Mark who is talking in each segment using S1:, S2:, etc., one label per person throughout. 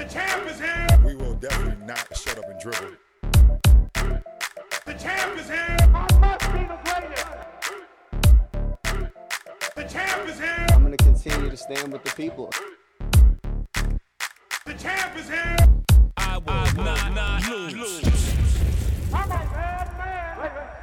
S1: The champ is here.
S2: We will definitely not shut up and dribble.
S1: The champ is here.
S3: I must be the greatest.
S1: The champ is here.
S4: I'm going to continue to stand with the people.
S1: The champ is here.
S5: I will not, not lose.
S3: I'm a bad man. I shook up the world.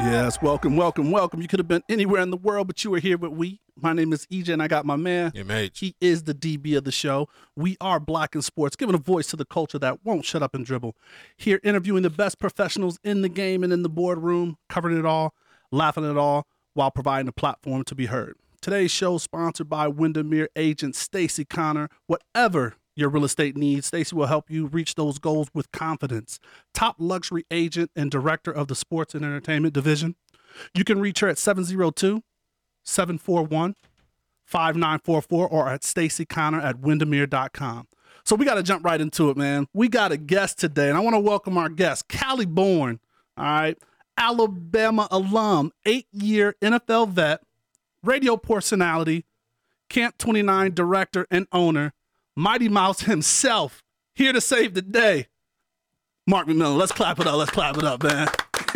S6: Yes, welcome, welcome, welcome. You could have been anywhere in the world, but you were here with we. My name is EJ, and I got my man.
S7: MH.
S6: He is the DB of the show. We are Black in Sports, giving a voice to the culture that won't shut up and dribble. Here, interviewing the best professionals in the game and in the boardroom, covering it all, laughing at it all, while providing a platform to be heard. Today's show is sponsored by Windermere agent Stacy Connor. Whatever your real estate needs, Stacy will help you reach those goals with confidence. Top luxury agent and director of the sports and entertainment division. You can reach her at 702 741 5944 or at Stacy Connor at Windermere.com. So we got to jump right into it, man. We got a guest today, and I want to welcome our guest, Callie Bourne. All right. Alabama alum, eight year NFL vet, radio personality, Camp 29 director and owner, Mighty Mouse himself, here to save the day. Mark McMillian, let's clap it up. Let's clap it up, man.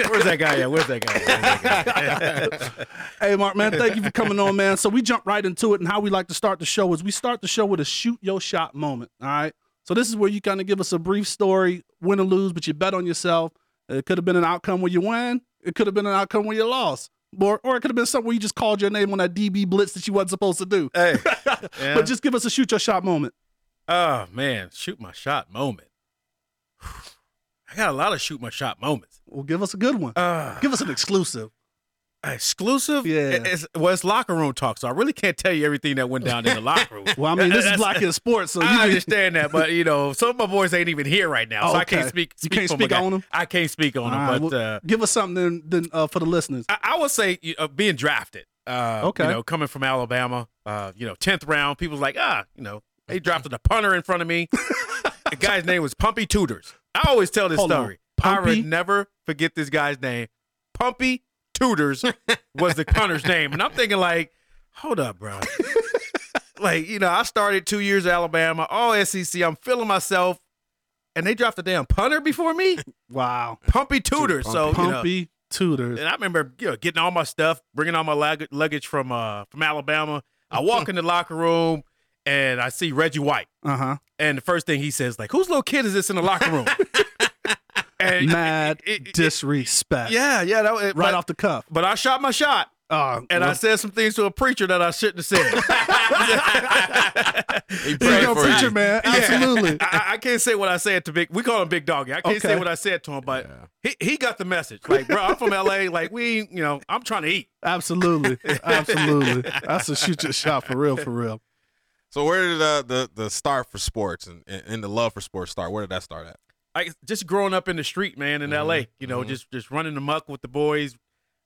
S7: Where's that guy at? Where's that guy? Where's that guy?
S6: Hey, Mark, man, thank you for coming on, man. So we jump right into it, and how we like to start the show is we start the show with a shoot your shot moment. All right. So this is where you kind of give us a brief story, win or lose, but you bet on yourself. It could have been an outcome where you win. It could have been an outcome where you lost. Or, or it could have been something where you just called your name on that DB blitz that you wasn't supposed to do.
S7: hey. Yeah.
S6: But just give us a shoot your shot moment.
S7: Oh man, shoot my shot moment. I got a lot of shoot my shot moments.
S6: Well, give us a good one.
S7: Uh,
S6: Give us an exclusive.
S7: exclusive.
S6: Yeah.
S7: It's, well, it's locker room talk, so I really can't tell you everything that went down in the locker room.
S6: Well, I mean, this is in Sports, so you
S7: I understand that, but you know, some of my boys ain't even here right now,
S6: Oh,
S7: so I can't speak.
S6: You can't speak on 'em?
S7: I can't speak on
S6: All
S7: them,
S6: right,
S7: but
S6: well,
S7: uh,
S6: give us something then, then uh, for the listeners.
S7: I, I would say uh, being drafted. Uh,
S6: Okay.
S7: You know, coming from Alabama, uh, you know, tenth round, people's like, ah, you know, they dropped a punter in front of me. the guy's name was Pumpy Tudors. I always tell this
S6: Hold
S7: story. I would never forget this guy's name. Pumpy Tudors was the punter's name, and I'm thinking like, hold up, bro. like, you know, I started two years at Alabama, all SEC. I'm feeling myself, and they dropped a damn punter before me.
S6: Wow.
S7: Pumpy Tudors. So you know,
S6: Pumpy Tudors.
S7: and I remember you know, getting all my stuff, bringing all my luggage from uh, from Alabama. I walk in the locker room and I see Reggie White,
S6: Uh huh.
S7: and the first thing he says like, "Whose little kid is this in the locker room?" and
S6: Mad
S7: it- it-
S6: disrespect.
S7: yeah, yeah, that, it,
S6: Right
S7: but,
S6: off the cuff.
S7: But I shot my shot,
S6: Uh,
S7: and I said some things to a preacher that I shouldn't have said.
S2: He
S6: there you go,
S2: for
S6: preacher
S2: you.
S6: man. Absolutely.
S7: I, I can't say what I said to Big. We call him Big Doggy. I can't say what I said to him, but he, he got the message. Like, bro, I'm from LA. Like, we, you know, I'm trying to eat.
S6: Absolutely. Absolutely. That's a shoot your shot for real, for real.
S2: So where did uh, the the start for sports and, and, the love for sports start? Where did that start at?
S7: I just growing up in the street, man, in LA. You know, just just running the muck with the boys,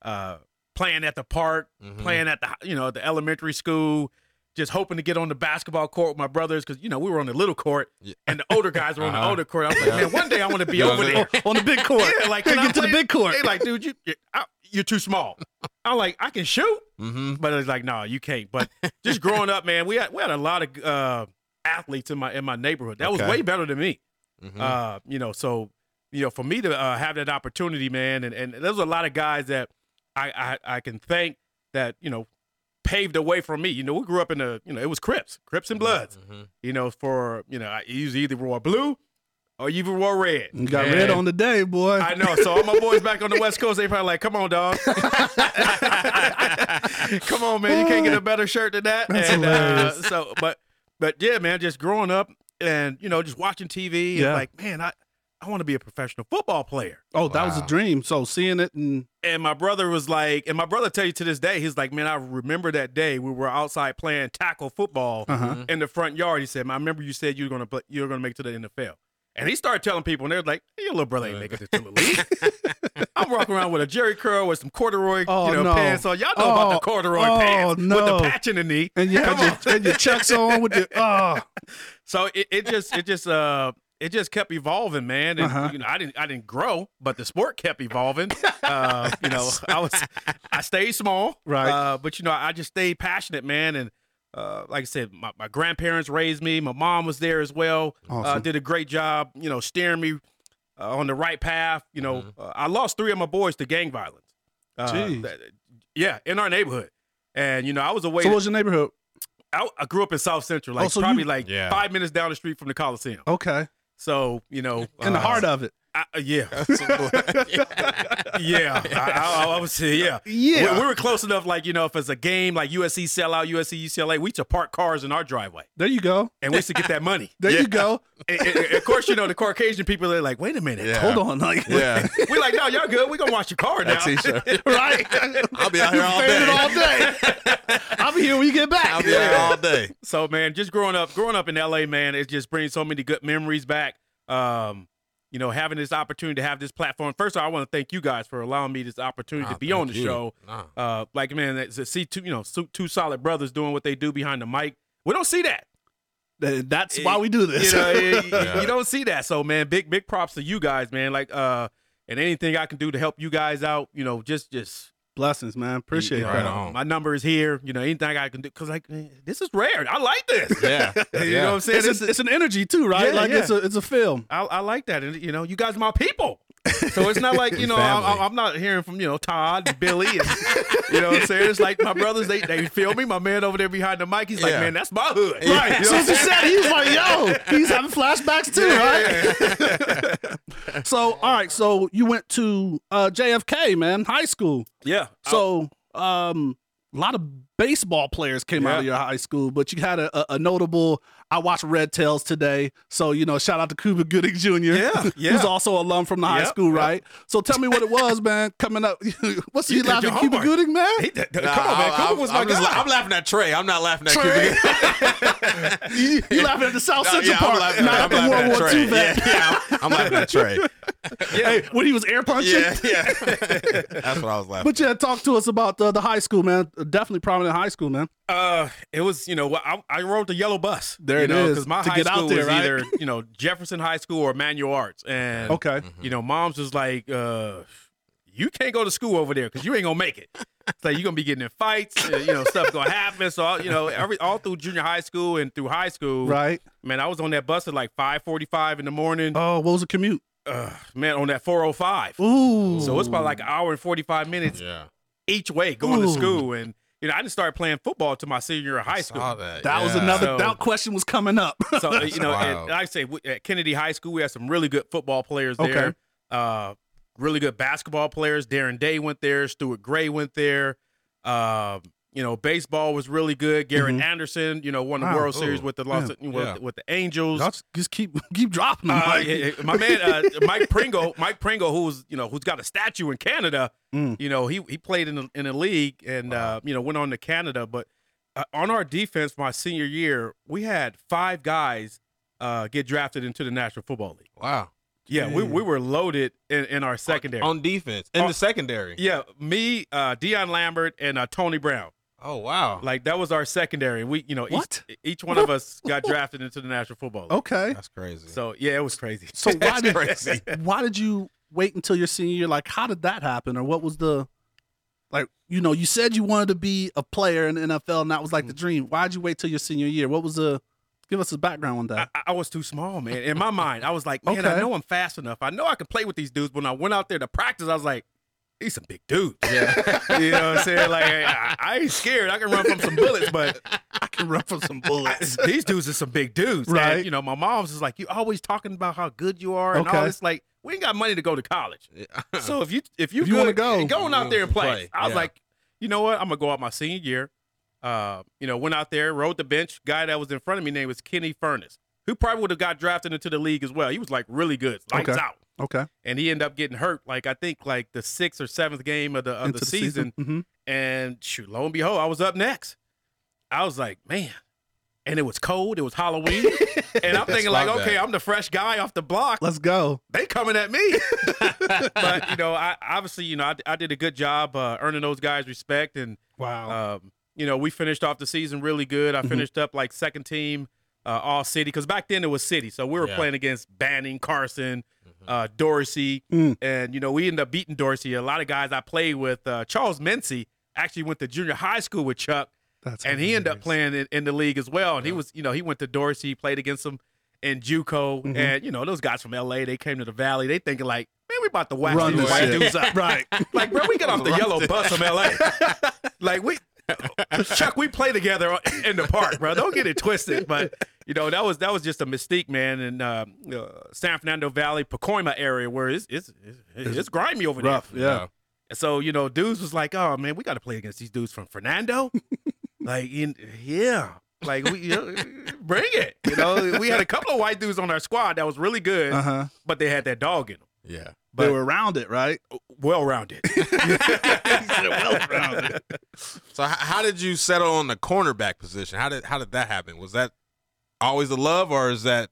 S7: uh, playing at the park, playing at the you know the elementary school, just hoping to get on the basketball court with my brothers because you know we were on the little court and the older guys were on the
S2: Uh-huh.
S7: older court. I was like, man, one day I want to be over there.
S6: On the big court.
S7: Yeah, like
S6: Can
S7: can I
S6: get to the big court.
S7: They like, dude, you you- I- you're too small. I'm like, I can shoot,
S2: Mm-hmm.
S7: but it's like, no, you can't. But just growing up, man, we had we had a lot of uh, athletes in my in my neighborhood. That was way better than me.
S2: Mm-hmm.
S7: Uh, you know, so you know, for me to uh, have that opportunity, man, and and there's a lot of guys that I, I I can thank that you know paved the way for me. You know, we grew up in the you know it was Crips, Crips and Bloods.
S2: Mm-hmm.
S7: You know, for you know, I usually either wore blue or you even wore red.
S6: You got
S7: And
S6: red on the day, boy.
S7: I know. So all my boys back on the West Coast, they probably like, "Come on, dog. Come on, man. You can't get a better shirt than that."
S6: That's
S7: and, uh, so, but, but yeah, man. Just growing up and you know, just watching TV
S6: Yeah.
S7: and like, man, I, I want to be a professional football player.
S6: oh, that was a dream. So seeing it and
S7: And my brother was like, and my brother tell you to this day, he's like, man, I remember that day we were outside playing tackle football
S6: uh-huh.
S7: in the front yard. He said, I remember you said you were gonna play, you were gonna make it to the NFL. And he started telling people, and they're like, hey, "Your little brother ain't making it to the league." I'm walking around with a Jheri curl with some corduroy,
S6: Oh,
S7: you know,
S6: no.
S7: pants on. Y'all know about the
S6: Oh,
S7: corduroy
S6: oh,
S7: pants with
S6: no.
S7: the patch in the knee.
S6: and you
S7: Come
S6: your, and your chucks on with the oh
S7: So it, it just it just uh it just kept evolving, man. And
S6: Uh-huh.
S7: you know, I didn't I didn't grow, but the sport kept evolving. Uh, you know, I was I stayed small,
S6: Right.
S7: Uh, but you know, I just stayed passionate, man. And uh, like I said, my, my grandparents raised me. My mom was there as well. Uh, did a great job, you know, steering me uh, on the right path. You know,
S6: Mm-hmm.
S7: uh, I lost three of my boys to gang violence. Uh,
S6: Jeez.
S7: that- yeah, in our neighborhood. And you know, I was away.
S6: So what was your neighborhood?
S7: I, I grew up in South Central, like
S6: Oh, so
S7: probably
S6: you-
S7: like
S2: Yeah.
S7: five minutes down the street from the Coliseum.
S6: Okay.
S7: So you know,
S6: In the
S7: uh,
S6: heart of it.
S7: I, uh, yeah, yeah. I, I, I would say yeah.
S6: Yeah.
S7: We, we were close enough, like you know, if it's a game like USC sellout, USC UCLA, we used to park cars in our driveway,
S6: There you go.
S7: and we used to get that money.
S6: There you go.
S7: And- and- and of course, you know the Caucasian people are like, "Wait a minute,
S2: Yeah.
S6: Hold on. Like,
S2: Yeah.
S7: we like, no, y'all good. We're gonna wash your car now."
S2: That
S6: right?
S2: I'll be out here all day.
S6: all day. I'll be here when you get back.
S2: I'll be out here all day.
S7: So man, just growing up, growing up in LA, man, it just brings so many good memories back. Um, you know, having this opportunity to have this platform. First of all, I want to thank you guys for allowing me this opportunity
S2: Nah,
S7: to be on the
S2: you.
S7: show.
S2: Nah.
S7: Uh, like man, it's- to see two, you know, two, two solid brothers doing what they do behind the mic. We don't see that.
S6: Th- That's why we do this.
S7: You know, you,
S2: Yeah.
S7: you don't see that. So man, big big props to you guys, man. Like uh, and anything I can do to help you guys out, you know, just just
S6: Blessings, man. Appreciate
S7: you
S6: it.
S7: know,
S2: on.
S7: My number is here. You know, anything I can do because like man, this is rare. I like this.
S2: Yeah.
S7: you
S2: Yeah.
S7: know what I'm saying?
S6: It's,
S7: This
S6: a, it's an energy too, right?
S7: Yeah,
S6: like
S7: yeah.
S6: it's a it's a film.
S7: I, I like that, and you know, you guys are my people. So it's not like you know I'm, I'm not hearing from you know Todd, and Billy, and you know what I'm saying. It's like my brothers. They they feel me. My man over there behind the mic. He's like,
S2: Yeah.
S7: man, that's my hood.
S6: Right.
S7: You know
S6: So
S7: what
S6: as you
S7: saying?
S6: said, he's like, yo, he's having flashbacks too, right? so all right, so you went to uh, JFK, man, high school.
S7: Yeah.
S6: So um a lot of baseball players came out of your high school, but you had a, a, a notable. I watched Red Tails today, so you know, shout out to Cuba Gooding Jr.
S7: Yeah,
S6: who's
S7: yeah.
S6: also alum from the high school,
S7: yep.
S6: right? So tell me what it was, man. Coming up, what's he
S7: You did
S6: laughing?
S7: your
S6: Cuba
S7: homework.
S6: Gooding, man.
S7: He- th- th-
S2: Nah,
S7: come on, man.
S2: I-
S7: Cooper
S2: I'm-
S7: was my
S2: I'm, just
S7: guy.
S2: la- I'm laughing at Trey. I'm not laughing at
S6: Trey.
S2: Cuba.
S6: you, you laughing at the South
S2: No,
S6: Central
S2: yeah, I'm
S6: part,
S2: laughing,
S6: not
S2: I'm
S6: at the
S2: laughing
S6: World
S2: at
S6: War
S2: Trey.
S6: II vet.
S2: Yeah, yeah, I'm, I'm laughing at Trey.
S6: Hey, when he was air punching.
S2: Yeah, yeah. That's what I was laughing.
S6: But yeah, talk to us about the, the high school, man. Definitely prominent high school, man.
S7: Uh, it was you know I, I rode the yellow bus.
S6: There
S7: you
S6: it
S7: know,
S6: is,
S7: Because my
S6: to
S7: high
S6: get out
S7: school
S6: there,
S7: was
S6: right?
S7: either you know Jefferson High School or Manual Arts, and
S6: Okay.
S7: you know, mom's was like, uh, you can't go to school over there because you ain't gonna make it. So you're gonna be getting in fights, uh, you know, stuff gonna happen. So you know, every all through junior high school and through high school,
S6: Right.
S7: man, I was on that bus at like 5:45 in the morning.
S6: Oh, what was the commute?
S7: Uh, man, on that 405.
S6: Ooh.
S7: So it's about like an hour and 45 minutes
S2: yeah.
S7: each way going to school, and you know, I didn't start playing football to my senior year of high school.
S2: Saw that.
S6: That was another
S7: So-
S6: that question was coming up.
S7: So you know, and,
S2: wild.
S7: and I say at Kennedy High School, we had some really good football players there.
S6: Okay.
S7: Uh, really good basketball players. Darren Day went there. Stuart Gray went there. Um, you know, baseball was really good. Garrett Anderson, you know, won the
S6: Mm-hmm. Wow.
S7: World Series with the Los,
S6: Yeah.
S7: with,
S2: Yeah.
S7: with the Angels.
S6: Y'all just- just keep keep dropping them.
S7: Uh,
S6: like-
S7: yeah, yeah, my man, uh, Mike Pringle, Mike Pringle, who's you know who's got a statue in Canada.
S6: Mm.
S7: You know, he he played in the, in the league and uh, you know went on to Canada. But uh, on our defense, my senior year, we had five guys uh, get drafted into the National Football League.
S2: Wow.
S7: Yeah, we, we were loaded in, in our secondary.
S2: On defense. In
S7: On-
S2: the secondary.
S7: yeah, me, uh, Deion Lambert, and uh, Tony Brown.
S2: Oh, wow.
S7: Like that was our secondary. We, you know,
S6: What?
S7: each each one of us got drafted into the National Football League.
S6: okay.
S2: That's crazy.
S7: So yeah, it was crazy.
S6: So why did
S2: crazy.
S6: why did you wait until your senior year? Like, how did that happen, or what was the like? You know, you said you wanted to be a player in the NFL, and that was like
S7: Mm.
S6: the dream. Why did you wait till your senior year? What was the? Give us a background on that.
S7: I, I was too small, man. In my mind, I was like, man, I know I'm fast enough. I know I can play with these dudes. But when I went out there to practice, I was like, these some big dudes.
S2: yeah.
S7: you know what I'm saying? Like, I, I ain't scared. I can run from some bullets, but
S6: I can run from some bullets.
S7: these dudes are some big dudes. And,
S6: Right.
S7: you know, my mom's is like, you always talking about how good you are and all this. Like, we ain't got money to go to college. So if you if you,
S6: If you wanna go.
S7: going out there and play.
S2: Play,
S7: I was
S2: yeah.
S7: like, you know what? I'm gonna go out my senior year. Uh, you know, went out there, rode the bench. Guy that was in front of me name was Kenny Furnace, who probably would have got drafted into the league as well. He was like really good, lights
S6: Okay.
S7: out,
S6: Okay.
S7: and he ended up getting hurt. Like I think like the sixth or seventh game of the of
S6: Into
S7: the, season.
S6: Mhm.
S7: And shoot, lo and behold, I was up next. I was like, man. And it was cold. It was Halloween. and I'm thinking, like, okay,
S2: that.
S7: I'm the fresh guy off the block
S6: Let's go.
S7: they coming at me. but you know, I obviously, you know, I, I did a good job uh, earning those guys respect, and
S6: Wow.
S7: um, you know, we finished off the season really good. I
S6: Mhm.
S7: finished up like second team, uh, all city, because back then it was city, so we were
S2: Yeah.
S7: playing against Banning, Carson, uh, Dorsey,
S6: Mm.
S7: and you know, we ended up beating Dorsey. A lot of guys I played with, uh, Charles Mincy actually went to junior high school with Chuck.
S6: That's
S7: and he ended up playing in, in the league as well. And he was, you know, he went to Dorsey, he played against him in JUCO,
S6: Mhm.
S7: and you know those guys from LA, they came to the Valley, they thinking like, man, we about to wax
S6: Run
S7: these white dudes up,
S6: Right.
S7: Like, bro, we get off the
S2: Run
S7: yellow
S2: this-
S7: bus from LA, like we. Chuck, we play together in the park, bro. Don't get it twisted. But you know that was that was just a mystique, man. In uh, uh, San Fernando Valley, Pacoima area, where it's it's it's, it's grimy over there.
S6: Rough. Yeah.
S7: And so, you know, dudes was like, "Oh man, we got to play against these dudes from Fernando." like, in, yeah, like we you know, bring it. You know, we had a couple of white dudes on our squad that was really good,
S6: Uh huh.
S7: but they had that dog in them,
S2: Yeah.
S6: They
S7: But-
S6: were around it, right?
S7: well rounded.
S6: well rounded.
S2: So how did you settle on the cornerback position? How did how did that happen? Was that always a love, or is that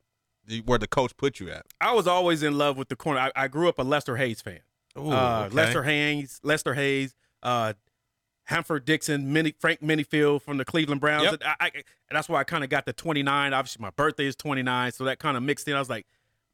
S2: where the coach put you at?
S7: I was always in love with the corner. I, I grew up a Lester Hayes fan.
S2: Ooh,
S7: uh,
S2: okay.
S7: Lester Hayes, Lester Hayes, uh, Hanford Dixon, Minnie, Frank Minifield from the Cleveland Browns.
S2: Yep.
S7: I, I, that's why I kind of got the 29. Obviously, my birthday is 29, so that kind of mixed in. I was like,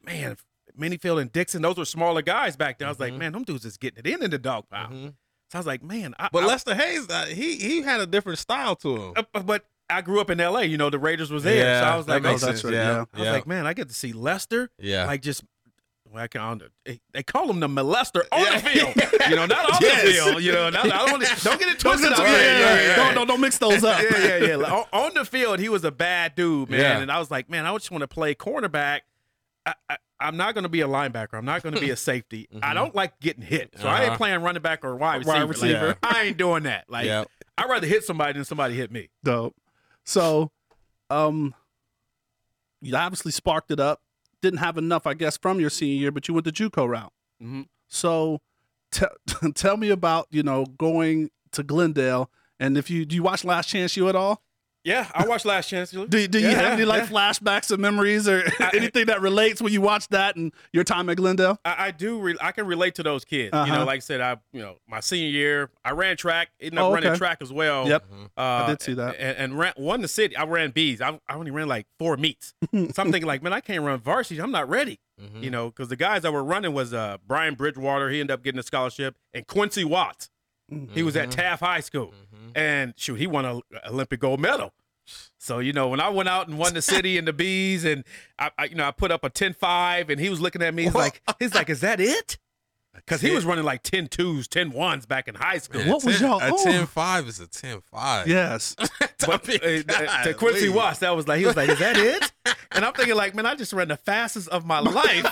S7: man, Minifield and Dixon, those were smaller guys back then. I was like,
S2: Mhm.
S7: man, them dudes is getting it in in the dog pound.
S2: Mhm.
S7: So I was like, man, I,
S2: But Lester Hayes, uh, he he had a different style to him.
S7: uh, but I grew up in L.A. You know, the Raiders was there, so I was like, okay.
S6: that's right,
S2: Yeah,
S6: yeah.
S7: I was like, man, I get to see Lester.
S2: yeah.
S7: Like just, well, I can, don't- they- call him the molester on
S2: Yeah.
S7: the field. You know, not on
S2: Yes.
S7: the field. You know, not, I don't, don't get it
S6: Don't,
S7: twisted.
S6: yeah, yeah, yeah.
S7: yeah.
S6: Don't, don't, don't mix those up.
S7: yeah, yeah, yeah. Like, on, on the field, he was a bad dude, man.
S2: Yeah.
S7: And I was like, man, I just want to play cornerback. I, I, I'm not going to be a linebacker. I'm not going to be a safety. I don't like getting hit, so I ain't
S2: Uh-huh.
S7: playing running back or wide receiver.
S6: Wide receiver.
S7: I ain't doing that. Like,
S2: Yeah.
S7: I'd rather hit somebody than somebody hit me.
S6: Dope. So, um, you obviously sparked it up. Didn't have enough, I guess, from your senior year, but you went the JUCO route.
S7: Mhm.
S6: So, te- tell me about you know going to Glendale, and if you do you watch Last Chance U at all?
S7: Yeah, I watched Last Chance.
S6: Do, do you have
S7: yeah,
S6: any like
S7: yeah.
S6: flashbacks or memories or anything that relates when you watch that and your time at Glendale?
S7: I, I do. Re- I can relate to those kids. You
S6: Uh-huh.
S7: know, like I said, I you know my senior year, I ran track. Ended up
S6: Oh,
S7: running
S6: okay.
S7: track as well.
S6: Yep.
S7: Uh,
S6: I did see that.
S7: And, and ran, won the city. I ran bees. I, I only ran like four meets. so I'm thinking like, man, I can't run varsity. I'm not ready.
S2: Mhm.
S7: You know, because the guys that were running was uh, Brian Bridgewater. He ended up getting a scholarship, and Quincy Watts. He was at mm-hmm. Taft High School, mm-hmm. and shoot, he won an Olympic gold medal. So you know, when I went out and won the city and the bees, and I, I you know, I put up a 10-5, and he was looking at me. He's like, he's like, is that it? Because he was running like 10 2s, 10 1s back in high school.
S2: Man,
S6: What was
S2: 10
S6: y'all
S2: A
S6: on?
S2: 10 5 is a 10 5.
S6: Yes.
S7: But, uh, uh, to Quincy Watts, that was like, he was like, is that it? And I'm thinking like, man, I just ran the fastest of my life.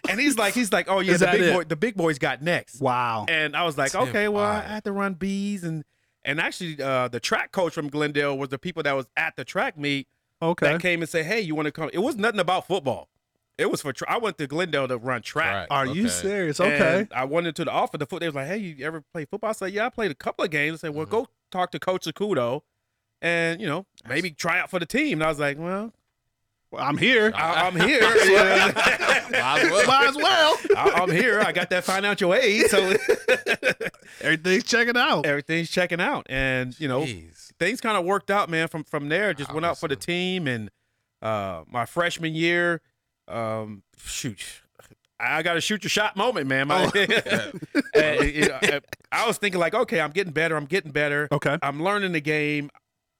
S7: and he's like, he's like, oh yeah,
S6: Is
S7: the big
S6: it?
S7: boy, the big boys got next.
S6: Wow.
S7: And I was like,
S2: 10
S7: okay, well, I
S2: five.
S7: had to run bees and and actually uh, the track coach from Glendale was the people that was at the track meet
S6: Okay.
S7: that came and say, hey, you want to come? It was nothing about football. It was for tra- I went to Glendale to run track.
S2: Right.
S6: Are you serious? Okay.
S7: And I went into the office. The foot. They was like, "Hey, you ever play football?" I said, "Yeah, I played a couple of games." I said, "Well,
S2: Mhm.
S7: go talk to Coach Sakudo, and you know, maybe try out for the team." And I was like, "Well,
S6: Well, I'm here.
S7: I, I'm here. Yeah.
S2: Might as well.
S6: Might as well.
S7: I, I'm here. I got that financial aid, so
S6: Everything's checking out.
S7: everything's checking out. And you know,
S2: Jeez.
S7: things kind of worked out, man. From from there, just went out for the team, and uh, my freshman year, um, shoot. I got to shoot your shot moment, man. My, And, you know, I- I was thinking like, okay, I'm getting better. I'm getting better.
S6: Okay.
S7: I'm learning the game.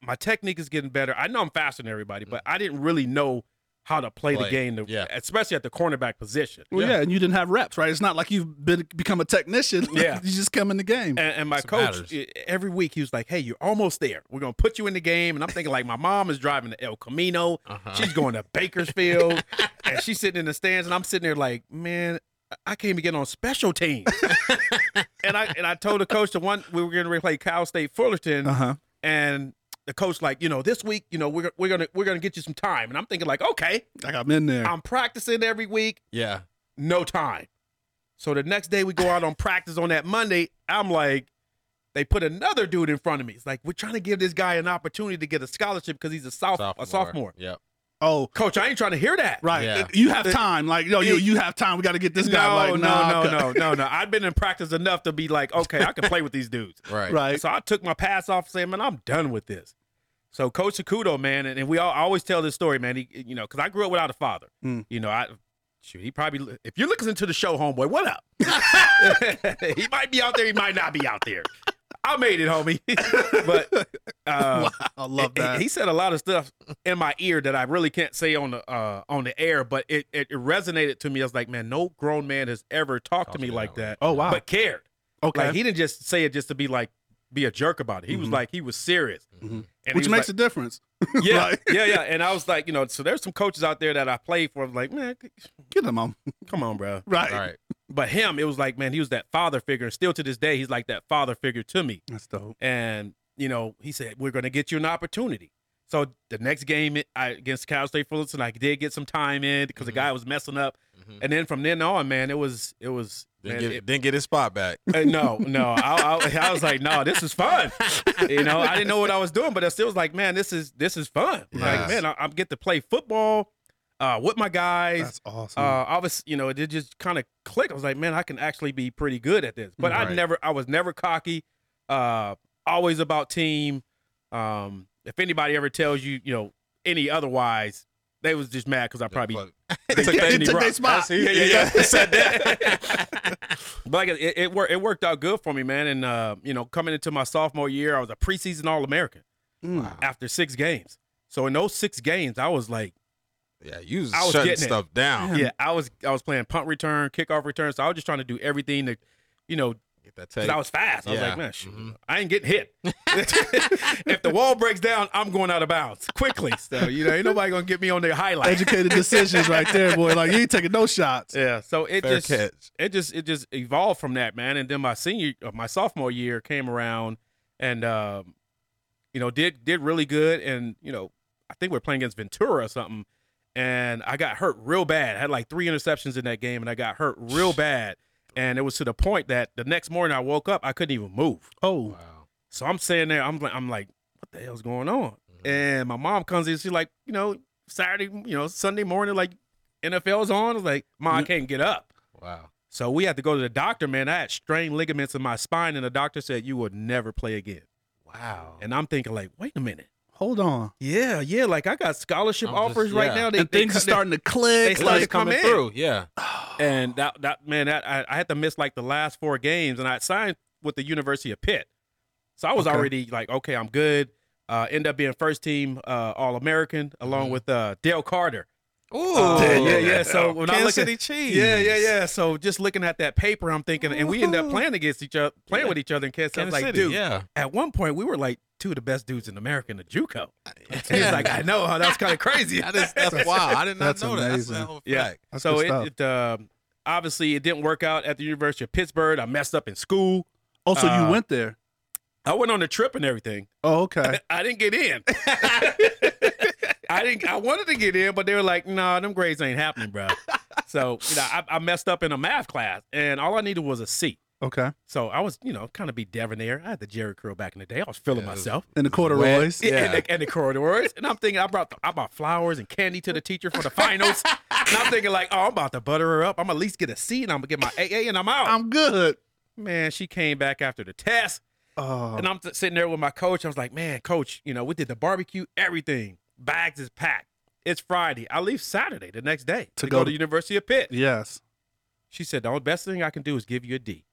S7: My technique is getting better. I know I'm faster than everybody, but I didn't really know how to play, the game, to,
S2: yeah.
S7: especially at the cornerback position.
S6: Well, yeah. and you didn't have reps, right? It's not like you've been become a technician.
S7: Yeah.
S6: you just come in the game.
S7: And, and my
S2: That's
S7: coach,
S2: matters.
S7: every week, he was like, "Hey, you're almost there. We're gonna put you in the game." And I'm thinking, like, my mom is driving to El Camino.
S2: Uh-huh.
S7: She's going to Bakersfield, and she's sitting in the stands, and I'm sitting there like, man, I can't even get on special teams. and I and I told the coach the one we were going to play Cal State Fullerton,
S6: Uh huh.
S7: and the coach like, you know, this week, you know, we're we're gonna we're gonna get you some time. And I'm thinking like, okay,
S6: Like I'm in there.
S7: I'm practicing every week,
S2: Yeah.
S7: no time. So the next day we go out on practice on that Monday. I'm like, they put another dude in front of me. It's like we're trying to give this guy an opportunity to get a scholarship because he's a soph-
S2: Sophomore.
S7: a sophomore.
S2: Yep.
S6: Oh,
S7: Coach, I ain't trying to hear that.
S6: right.
S2: Yeah.
S6: You have time. Like, yo, you you have time. We got to get this guy.
S7: No,
S6: like,
S7: no,
S6: nah,
S7: no,
S6: okay.
S7: no, no, no. I've been in practice enough to be like, okay, I can play with these dudes.
S2: Right.
S6: Right.
S7: So I took my pass off, saying, "Man, I'm done with this." So Coach Sakudo, man, and, and we all I always tell this story, man. He, you know, because I grew up without a father.
S6: Mm.
S7: You know, I shoot, he probably if you're listening to the show, homeboy, what up? he might be out there, he might not be out there. I made it, homie. but uh,
S6: I love that.
S7: He, said a lot of stuff in my ear that I really can't say on the uh, on the air, but it, it, it resonated to me. I was like, man, no grown man has ever talked to me like that.
S6: Oh, wow.
S7: But cared.
S6: okay.
S7: Like he didn't just say it just to be like be a jerk about it. He was like he was serious,
S6: Mm-hmm. Which makes
S7: like,
S6: a difference.
S7: yeah,
S6: Like,
S7: yeah, yeah. And I was like, you know, so there's some coaches out there that I played for. I was like, man,
S6: Get them on.
S7: come on, bro.
S6: Right.
S2: All right.
S7: But him, it was like, man, he was that father figure. And still to this day, he's like that father figure to me.
S6: That's dope.
S7: And you know, he said we're going to get you an opportunity. So the next game I, against Cal State Fullerton, I did get some time in because the
S2: Mm-hmm.
S7: guy was messing up. And then from then on, man, it was it was
S2: Didn't
S7: man,
S2: get,
S7: it-
S2: didn't get his spot back.
S7: uh, no, no. I, I, I was like, no, this is fun. You know, I didn't know what I was doing, but I still was like, man, this is this is fun. Like, man, I, I get to play football uh, with my guys.
S6: That's awesome.
S7: Uh, I was, you know, it just kind of click. I was like, man, I can actually be pretty good at this. But I never, I was never cocky. Uh, always about team. Um, if anybody ever tells you, you know, any otherwise, they was just mad because I probably
S2: Took
S7: took
S2: that-
S6: took their spot.
S7: Yeah, yeah, yeah. said that. but like it, it worked. It worked out good for me, man. And uh, you know, coming into my sophomore year, I was a preseason All American
S6: Mm.
S7: after six games. So in those six games, I was like,
S2: Yeah, you was,
S7: I was
S2: shutting
S7: getting it.
S2: stuff down.
S7: yeah, I was I was playing punt return, kickoff return. So I was just trying to do everything to, you know,
S2: Get that
S7: because. I was fast. I was like, man, shoot,
S2: Mhm.
S7: I ain't getting hit. if the wall breaks down, I'm going out of bounds quickly. So you know, ain't nobody gonna get me on their highlight.
S6: Educated decisions right there, boy. Like you ain't taking no shots.
S7: Yeah. So it
S2: Fair
S7: just
S2: catch.
S7: it just it just evolved from that, man. And then my senior, uh, my sophomore year came around, and um, you know, did did really good. And you know, I think we are playing against Ventura or something, and I got hurt real bad. I had like three interceptions in that game, and I got hurt real bad. And it was to the point that the next morning I woke up, I couldn't even move.
S6: Oh,
S2: Wow.
S7: So I'm sitting there, I'm like, I'm like, what the hell's going on? Mm-hmm. And my mom comes in, she's like, you know, Saturday, you know, Sunday morning, like NFL's on. I was like, Mom, I can't get up.
S2: Wow.
S7: So we had to go to the doctor, man. I had strained ligaments in my spine, and the doctor said you would never play again.
S2: Wow.
S7: And I'm thinking, like, wait a minute.
S6: Hold on.
S7: Yeah, yeah, like I got scholarship
S2: I'm just-
S7: offers right
S2: yeah.
S7: now. They,
S6: and things
S7: cut-
S6: are starting to click.
S7: they started
S6: like,
S7: to come
S2: coming through. Yeah.
S7: and that that man, that I, I had to miss like the last four games, and I signed with the University of Pitt, so I was
S6: Okay.
S7: already like, okay, I'm good. Uh, end up being first team uh, All American along with uh, Dale Carter.
S2: Ooh.
S7: yeah, yeah, yeah. So when I
S2: Kansas
S7: look at
S2: City Chiefs.
S7: yeah, yeah, yeah. So just looking at that paper, I'm thinking, and we end up playing against each other, playing with each other in Kansas. I was
S2: Kansas
S7: like,
S2: City.
S7: dude,
S2: Yeah.
S7: at one point we were like two of the best dudes in America in the JUCO. He's like, I know, huh? That's kind of crazy.
S2: That is, that's wild. I did not
S6: That's
S2: know that. That's a
S6: amazing.
S2: hell of a
S7: Yeah.
S6: That's
S7: so it,
S6: stuff.
S7: it um, obviously it didn't work out at the University of Pittsburgh. I messed up in school.
S6: Oh, so
S7: Uh,
S6: you went there?
S7: I went on the trip and everything.
S6: Oh, okay.
S7: I didn't get in. I didn't. I wanted to get in, but they were like, "Nah, them grades ain't happening, bro." So you know, I, I messed up in a math class, and all I needed was a C.
S6: Okay.
S7: So I was, you know, kind of be debonair. I had the Jheri curl back in the day. I was feeling
S2: Yeah,
S7: myself.
S6: In the corduroys.
S7: Yeah.
S2: Yeah.
S7: And, the, and the corridors. And I'm thinking, I brought I brought flowers and candy to the teacher for the finals. and I'm thinking, like, oh, I'm about to butter her up. I'm going to at least get a C and I'm gonna get my AA and I'm out.
S6: I'm good.
S7: Man, she came back after the test.
S6: Oh,
S7: And I'm t- sitting there with my coach. I was like, man, coach, you know, we did the barbecue, everything. Bags is packed. It's Friday. I leave Saturday the next day to,
S6: To
S7: go,
S6: go
S7: to
S6: to-
S7: the University of Pitt.
S6: yes.
S7: She said, the only best thing I can do is give you a D.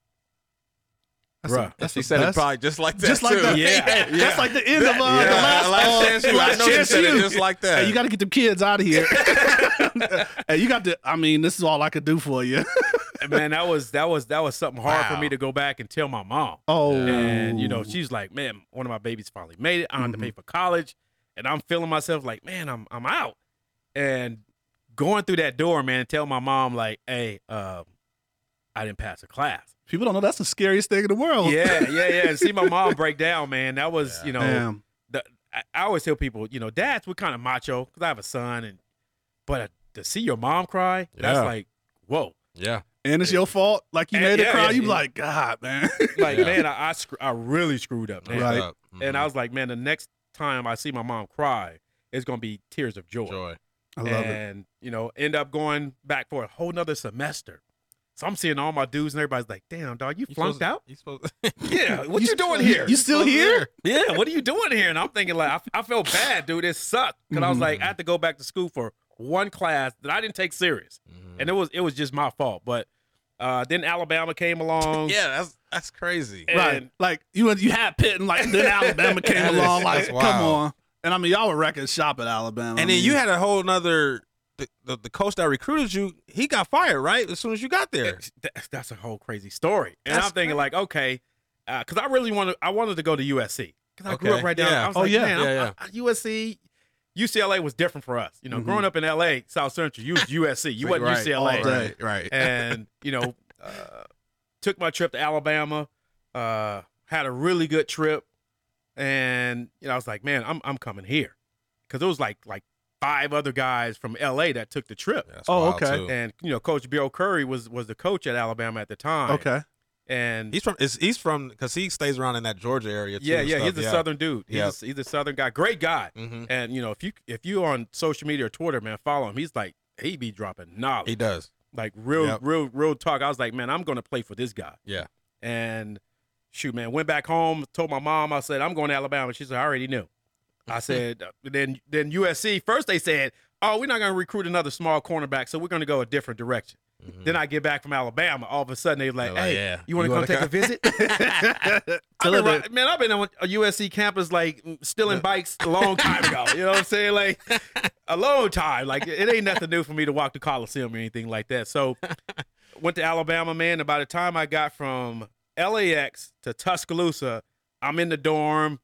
S6: That's,
S7: Bruh.
S6: that's
S2: She
S6: the
S2: said it probably just like that.
S6: just like
S2: too.
S6: that.
S7: Yeah.
S6: That's like the end of uh,
S2: Yeah,
S6: the last,
S2: last
S6: uh,
S2: chance you. I
S6: last
S2: know she
S6: chance
S2: said it
S6: you.
S2: just like that.
S6: Hey, you got to get them kids out of here. hey, you got to. I mean, this is all I could do for you.
S7: Man, that was that was that was something hard for me to go back and tell my mom.
S6: Oh,
S7: And you know, she's like, "Man, one of my babies finally made it. I don't have to pay for college." And I'm feeling myself like, "Man, I'm I'm out." And going through that door, man, and tell my mom like, "Hey, um, I didn't pass a class."
S6: People don't know that's the scariest thing in the world.
S7: Yeah, yeah, yeah. And see my mom break down, man. That was, you know,
S6: Damn.
S7: the, I, I always tell people, you know, dads we're kind of macho because I have a son, and but uh, to see your mom cry, that's like, whoa.
S2: Yeah.
S6: And it's your fault. Like you
S7: And-
S6: made it
S7: yeah,
S6: cry.
S7: yeah,
S6: you be
S7: yeah.
S6: like, God, man.
S7: Like,
S2: Yeah.
S7: man, I I, screw, I really screwed up, man.
S6: Right.
S2: Up.
S7: And
S2: Mhm.
S7: I was like, man, the next time I see my mom cry, it's gonna be tears of joy.
S2: joy.
S6: I love it.
S7: and you know, end up going back for a whole nother semester. So I'm seeing all my dudes, and everybody's like, "Damn, dog, you
S2: You
S7: flunked
S2: supposed-
S7: out?
S2: You supposed
S7: Yeah, what you, doing here?
S6: You still here?
S7: yeah, what are you doing here?" And I'm thinking like, I, I felt bad, dude. It sucked because I was like, I had to go back to school for one class that I didn't take serious,
S2: Mhm.
S7: and it was it was just my fault. But Uh, then Alabama came along.
S2: Yeah, that's that's crazy.
S7: And-
S6: right. Like you you had Pitt and like then Alabama came
S2: That is-
S6: along. Like come on. And I mean y'all were record shop at Alabama. I
S2: And then you had a whole nother the, the, the coach that recruited you, he got fired, right? As soon as you got there.
S7: It's- that- that's a whole crazy story. And
S2: That's
S7: I'm thinking like, okay, because I really wanted, I wanted to go to USC because I grew up right down.
S2: yeah.
S7: I was
S6: Oh,
S7: like,
S6: yeah,
S7: man,
S2: yeah,
S7: I'm- I- USC, UCLA was different for us. You know, growing up in LA, South Central, you was USC, you wasn't
S2: right,
S7: UCLA,
S6: all day.
S2: Right, right.
S7: and you know, uh, took my trip to Alabama. Uh, had a really good trip, and you know, I was like, man, I'm I'm coming here because it was like like five other guys from LA that took the trip.
S2: That's
S6: Oh, okay.
S2: too.
S7: And you know, Coach Bill Curry was was the coach at Alabama at the time.
S6: Okay.
S7: and
S2: He's from is he's from because he stays around in that Georgia area too.
S7: yeah, yeah,
S2: stuff.
S7: he's a southern dude. He's,
S2: Yeah.
S7: a, he's a southern guy, great guy.
S2: Mhm.
S7: And you know, if you if you on social media or Twitter, man, follow him. He's like he be dropping knowledge,
S2: He does.
S7: like real,
S2: Yep.
S7: real, real talk. I was like, man, I'm gonna play for this guy.
S2: Yeah.
S7: And shoot, man, went back home, told my mom, I said, I'm going to Alabama. She said, I already knew. I said, uh, then then USC. First they said, oh, we're not gonna recruit another small cornerback, so we're gonna go a different direction. Then I get back from Alabama. All of a sudden they're like,
S2: They're like,
S7: hey,
S2: yeah.
S7: you want to come take a visit? I've been, ri- man, I've been on a USC campus like stealing bikes a long time ago. You know what I'm saying? Like a long time. Like it ain't nothing new for me to walk the Coliseum or anything like that. So went to Alabama, man. And by the time I got from LAX to Tuscaloosa, I'm in the dorm.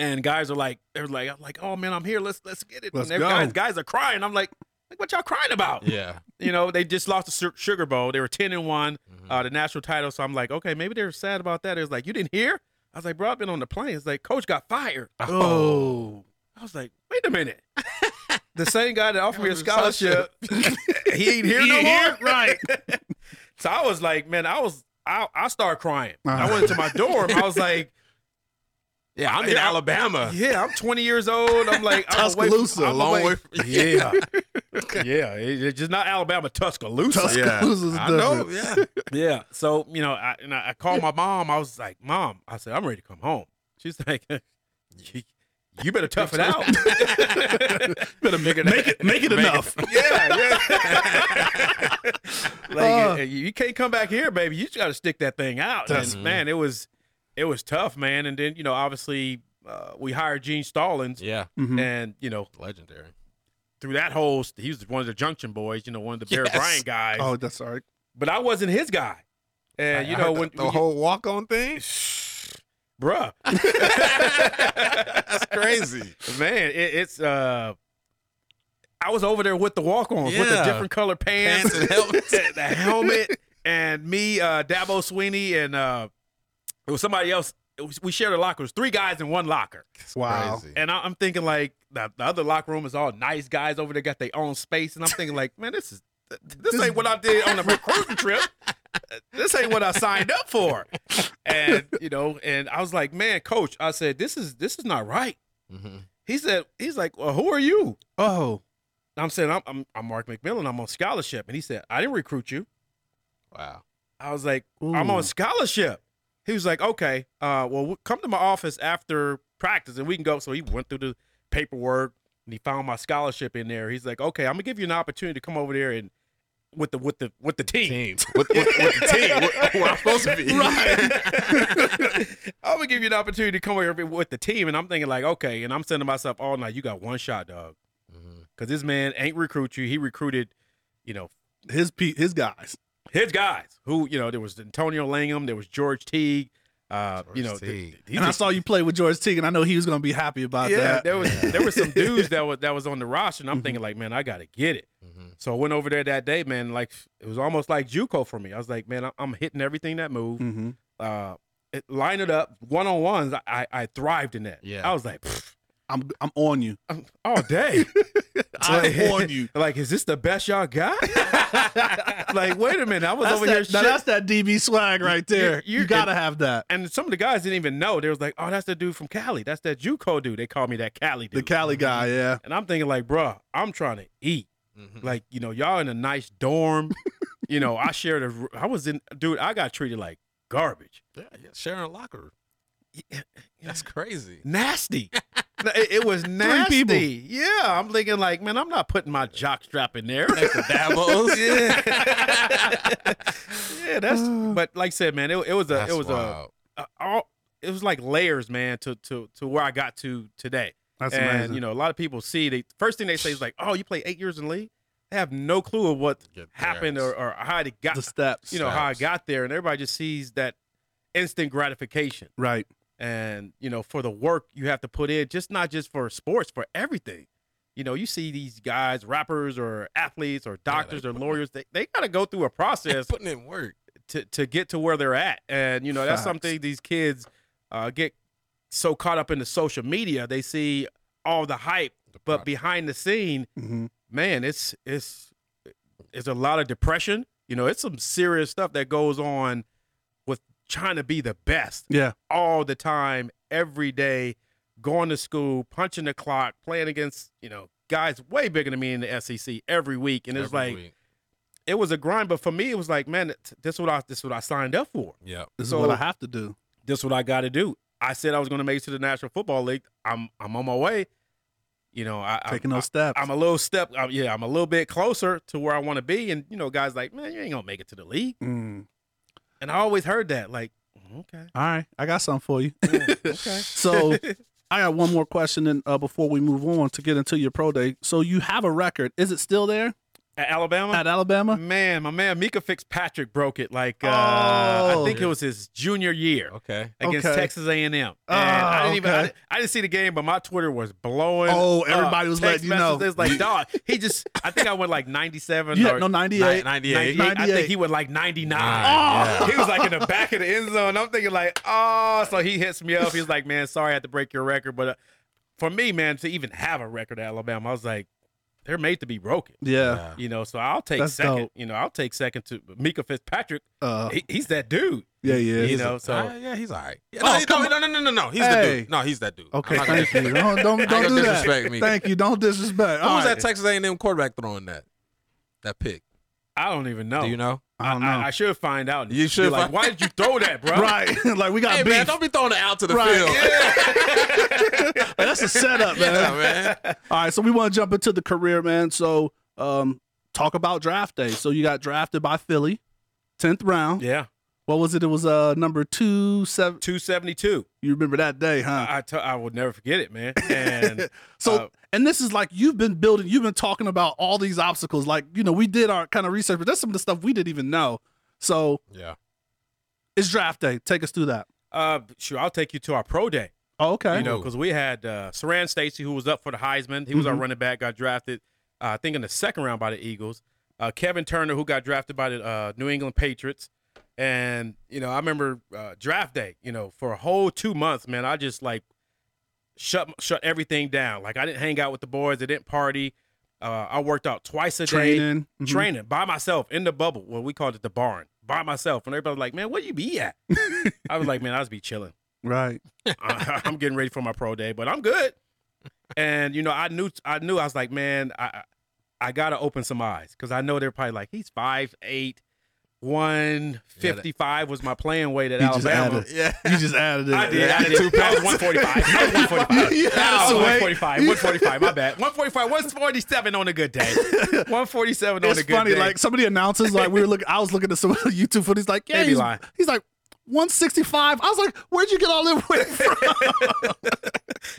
S7: And guys are like, they're like, I'm like, oh man, I'm here. Let's let's get it.
S6: Let's
S7: and
S6: go.
S7: Guys, guys are crying. I'm like, like, what y'all crying about?
S2: Yeah.
S7: You know, they just lost the Sugar Bowl. They were ten and one,
S2: Mm-hmm.
S7: uh, the national title. So I'm like, okay, maybe they're sad about that. It was like, you didn't hear? I was like, bro, I've been on the plane. It's like, coach got fired.
S6: Oh.
S7: I was like, wait a minute. the same guy that offered me a scholarship, he ain't here
S6: He
S7: no
S6: ain't
S7: more.
S6: here? Right.
S7: so I was like, man, I was, I, I started crying. I
S6: Uh-huh.
S7: went to my dorm. I was like,
S2: Yeah, I'm in
S7: Yeah.
S2: Alabama.
S7: yeah, I'm 20 years old. I'm like, I'm away from-
S6: Tuscaloosa.
S7: I'm
S2: A long
S7: away-
S2: way from
S7: Yeah, yeah, it- it's just not Alabama, Tuscaloosa.
S6: Tuscaloosa's
S2: I know. Yeah.
S7: Yeah. So, you know, I, and I I called my mom. I was like, Mom, I said, I'm ready to come home. She's like, You, you better tough it out.
S6: Better make it make it make it enough.
S7: yeah, yeah. like,
S6: Uh.
S7: uh, you can't come back here, baby. You just got to stick that thing out. And man, it was, it was tough, man. And then, you know, obviously, uh, we hired Gene Stallings.
S2: Yeah.
S6: Mhm.
S7: And, you know,
S2: Legendary.
S7: through that whole, he was one of the Junction boys, you know, one of the Bear
S2: Yes.
S7: Bryant guys.
S6: Oh, that's all right.
S7: But I wasn't his guy. And, you know,
S2: heard the,
S7: when
S2: the
S7: when
S2: whole walk on thing,
S7: bruh.
S2: that's crazy.
S7: Man, it, it's uh I was over there with the walk-ons with the different color pants,
S2: Pants and helmets.
S7: the, the helmet, and me, uh Dabo Swinney, and uh it was somebody else. Was, we shared a locker. It was three guys in one locker,
S6: Wow.
S2: Crazy.
S7: and I, I'm thinking like the, the other locker room is all nice guys over there, got their own space, and I'm thinking like, man, this is this ain't what I did on the recruiting trip. This ain't what I signed up for. And you know, and I was like, man, coach, I said, this is this is not right.
S2: Mhm.
S7: He said, he's like, well, who are you?
S6: Oh.
S7: I'm saying, I'm, I'm, I'm Mark McMillian. I'm on scholarship. And he said, I didn't recruit you.
S2: Wow.
S7: I was like, I'm on scholarship. He was like, okay, uh, well, come to my office after practice and we can go. So he went through the paperwork and he found my scholarship in there. He's like, okay, I'm gonna give you an opportunity to come over there and with the with the with the team.
S2: Team. With, with, with the team. Where, where I'm supposed to be. Right.
S7: I'm gonna give you an opportunity to come over here with the team, and I'm thinking like, okay, and I'm saying to myself, oh no, you got one shot, dog, because this man ain't recruit you. He recruited, you know,
S6: His pe- his guys.
S7: His guys who you know there was Antonio Langham, there was George Teague, uh, you know,
S2: George
S7: th-
S2: Teague.
S7: he
S6: and I
S7: just-
S6: saw you play with George Teague, and I know he was gonna be happy about
S7: yeah,
S6: that.
S7: there was there were some dudes that was that was on the roster, and I'm thinking like, man, I gotta get it.
S2: Mhm.
S7: So I went over there that day, man. Like it was almost like JUCO for me. I was like, man, I- I'm hitting everything that move.
S6: hmm
S7: Uh, it, line it up one on ones. I, I I thrived in that.
S2: Yeah.
S7: I was like, pfft,
S6: I'm I'm on you.
S7: I'm- all day.
S6: I'm on you.
S7: Like, is this the best y'all got? like, wait a minute. I was
S6: That's
S7: over
S6: that,
S7: here.
S6: now that's that DB swag right there.
S7: you-
S6: You, gotta have that.
S7: and some of the guys didn't even know. They was like, "Oh, that's the dude from Cali. That's that JUCO dude." They call me that Cali dude. The.
S6: Cali guy, yeah.
S7: and I'm thinking like, bruh, I'm trying to eat.
S2: Mhm.
S7: Like, you know, y'all in a nice dorm. you know, I shared a. I was in, dude. I got treated like garbage.
S2: Yeah, yeah. Sharing a locker. Eh, eh, that's crazy.
S7: nasty. No, it, it was nasty.
S6: people.
S7: Yeah, I'm thinking like, man, I'm not putting my jock strap in there.
S2: Dabo's.
S7: yeah, yeah, that's. But like I said, man, it, it was a,
S2: That's
S7: it was a,
S2: wild.
S7: a, all, it was like layers, man, to to to where I got to today.
S6: That's
S7: and
S6: amazing.
S7: you know, a lot of people see the first thing they say is like, "Oh, you play eight years in league." They have no clue of what happened or, or how it got.
S6: the steps.
S7: you know how I got there, and everybody just sees that instant gratification.
S6: right.
S7: And you know for the work you have to put in just not just for sports for everything. You know you see these guys rappers or athletes or doctors or lawyers they, they got to go through a process
S2: putting in work.
S7: to, to get to where they're at. And you know that's
S6: Facts.
S7: something these kids uh, get so caught up in the social media. They see all the hype but behind the scene
S6: hmm
S7: man it's it's it's a lot of depression. You know it's some serious stuff that goes on trying to be the best
S6: Yeah.
S7: all the time, every day, going to school, punching the clock, playing against, you know, guys way bigger than me in the SEC every week. And it's
S2: every
S7: like
S2: week.
S7: it was a grind, but for me, it was like, man, this is what I this is what I signed up for.
S2: yeah.
S6: This
S7: So-
S6: is what I have to do.
S7: This is what I got to do. I said I was going to make it to the National Football League. I'm I'm on my way. You know, I, I-
S6: Taking
S7: I,
S6: those steps.
S7: I'm a little step, uh, yeah, I'm a little bit closer to where I want to be. And you know, guys like, man, you ain't gonna make it to the league.
S6: Mm.
S7: And I always heard that, like, okay,
S6: All right. I got something for you.
S7: yeah, okay.
S6: So I got one more question and uh, before we move on to get into your pro day. So you have a record. Is it still there
S7: At Alabama,
S6: at Alabama?
S7: Man, my man Minkah Fitzpatrick broke it. Like uh, I
S6: Oh.
S7: think it was his junior year
S2: Okay.
S7: against
S6: Okay.
S7: Texas A and M.
S6: Oh,
S7: I didn't even. I, didn't- I didn't see the game, but my Twitter was blowing.
S6: Oh,
S7: up.
S6: everybody was
S7: Text
S6: letting you know.
S7: messages Like, dog, he just. I think I went like ninety-seven.
S6: You
S7: or
S6: had no 98.
S2: 98.
S7: 98. I think he went like ninety-nine.
S2: Yeah.
S7: He was like in the back of the end zone. I'm thinking like, oh, so he hits me up. He's like, man, sorry I had to break your record, but uh, for me, man, to even have a record at Alabama, I was like, they're made to be broken.
S6: Yeah.
S7: You know, so I'll take
S6: That's
S7: second.
S6: dope.
S7: You know, I'll take second to Minkah Fitzpatrick.
S6: Uh,
S7: He, he's that dude.
S6: yeah, yeah.
S7: You know, so
S2: Ah, yeah, he's all right. Yeah,
S6: Oh,
S2: no,
S6: come
S2: no, no, no, no, no. He's the
S6: Hey.
S2: dude. No, he's that dude.
S6: Okay,
S2: I'm gonna-
S6: thank you. Don't don't, don't
S2: gonna
S6: do that.
S2: disrespect me.
S6: Thank you. Don't disrespect.
S2: Who
S6: All
S2: was
S6: right.
S2: that Texas A&M quarterback throwing that? That pick.
S7: I don't even know.
S2: Do you know?
S6: I don't know.
S7: I, should find out.
S2: You
S7: Be
S2: should
S7: like,
S2: find-
S7: why did you throw that, bro?
S6: right. like we got
S2: Hey
S6: beef.
S2: man, don't be throwing it out to the
S6: Right.
S2: field.
S6: Like, that's a setup, man.
S2: yeah, man.
S6: All right, so we want to jump into the career, man. So, um, talk about draft day. So you got drafted by Philly, tenth round.
S7: Yeah,
S6: What was it? It was uh number two seven.
S7: two seventy two.
S6: You remember that day, huh?
S7: I t- I would never forget it, man. And
S6: So,
S7: uh,
S6: and this is like you've been building, you've been talking about all these obstacles. Like, you know, we did our kind of research, but that's some of the stuff we didn't even know. So,
S2: Yeah.
S6: it's draft day. Take us through that.
S7: uh, sure, I'll take you to our pro day.
S6: Oh, okay.
S7: You know, because we had uh, Siran Stacy, who was up for the Heisman. He was our
S6: Mhm.
S7: running back, got drafted, uh, I think, in the second round by the Eagles. Uh, Kevin Turner, who got drafted by the uh, New England Patriots. And, you know, I remember uh, draft day, you know, for a whole two months, man, I just like shut shut everything down. Like, I didn't hang out with the boys, I didn't party. Uh, I worked out twice a day
S6: Training. Mhm.
S7: training by myself in the bubble. Well, we called it the barn by myself. And everybody was like, man, where you be at? I was like, man, I was be chilling.
S6: Right.
S7: I- I'm getting ready for my pro day, but I'm good. And you know, I knew, I knew, I was like, man, I, I- I gotta open some eyes because I know they're probably like, he's five eight, one fifty five was my playing weight at
S6: He just
S7: Alabama.
S6: added.
S2: Yeah.
S6: You just added it.
S7: I did.
S2: Yeah,
S7: I did.
S2: two
S7: I was 145. I was 145.
S6: You
S7: I
S6: added
S7: was
S6: some weight.
S7: 145. 145. My bad. 145. 147 on a good day. 147 on
S6: It's
S7: a good
S6: funny,
S7: day.
S6: like some of the announcers, like we were looking. I was looking at some YouTube footage. Like, yeah,
S7: They be
S6: he's,
S7: lying.
S6: he's like 165. I was like, where'd you get all that weight from?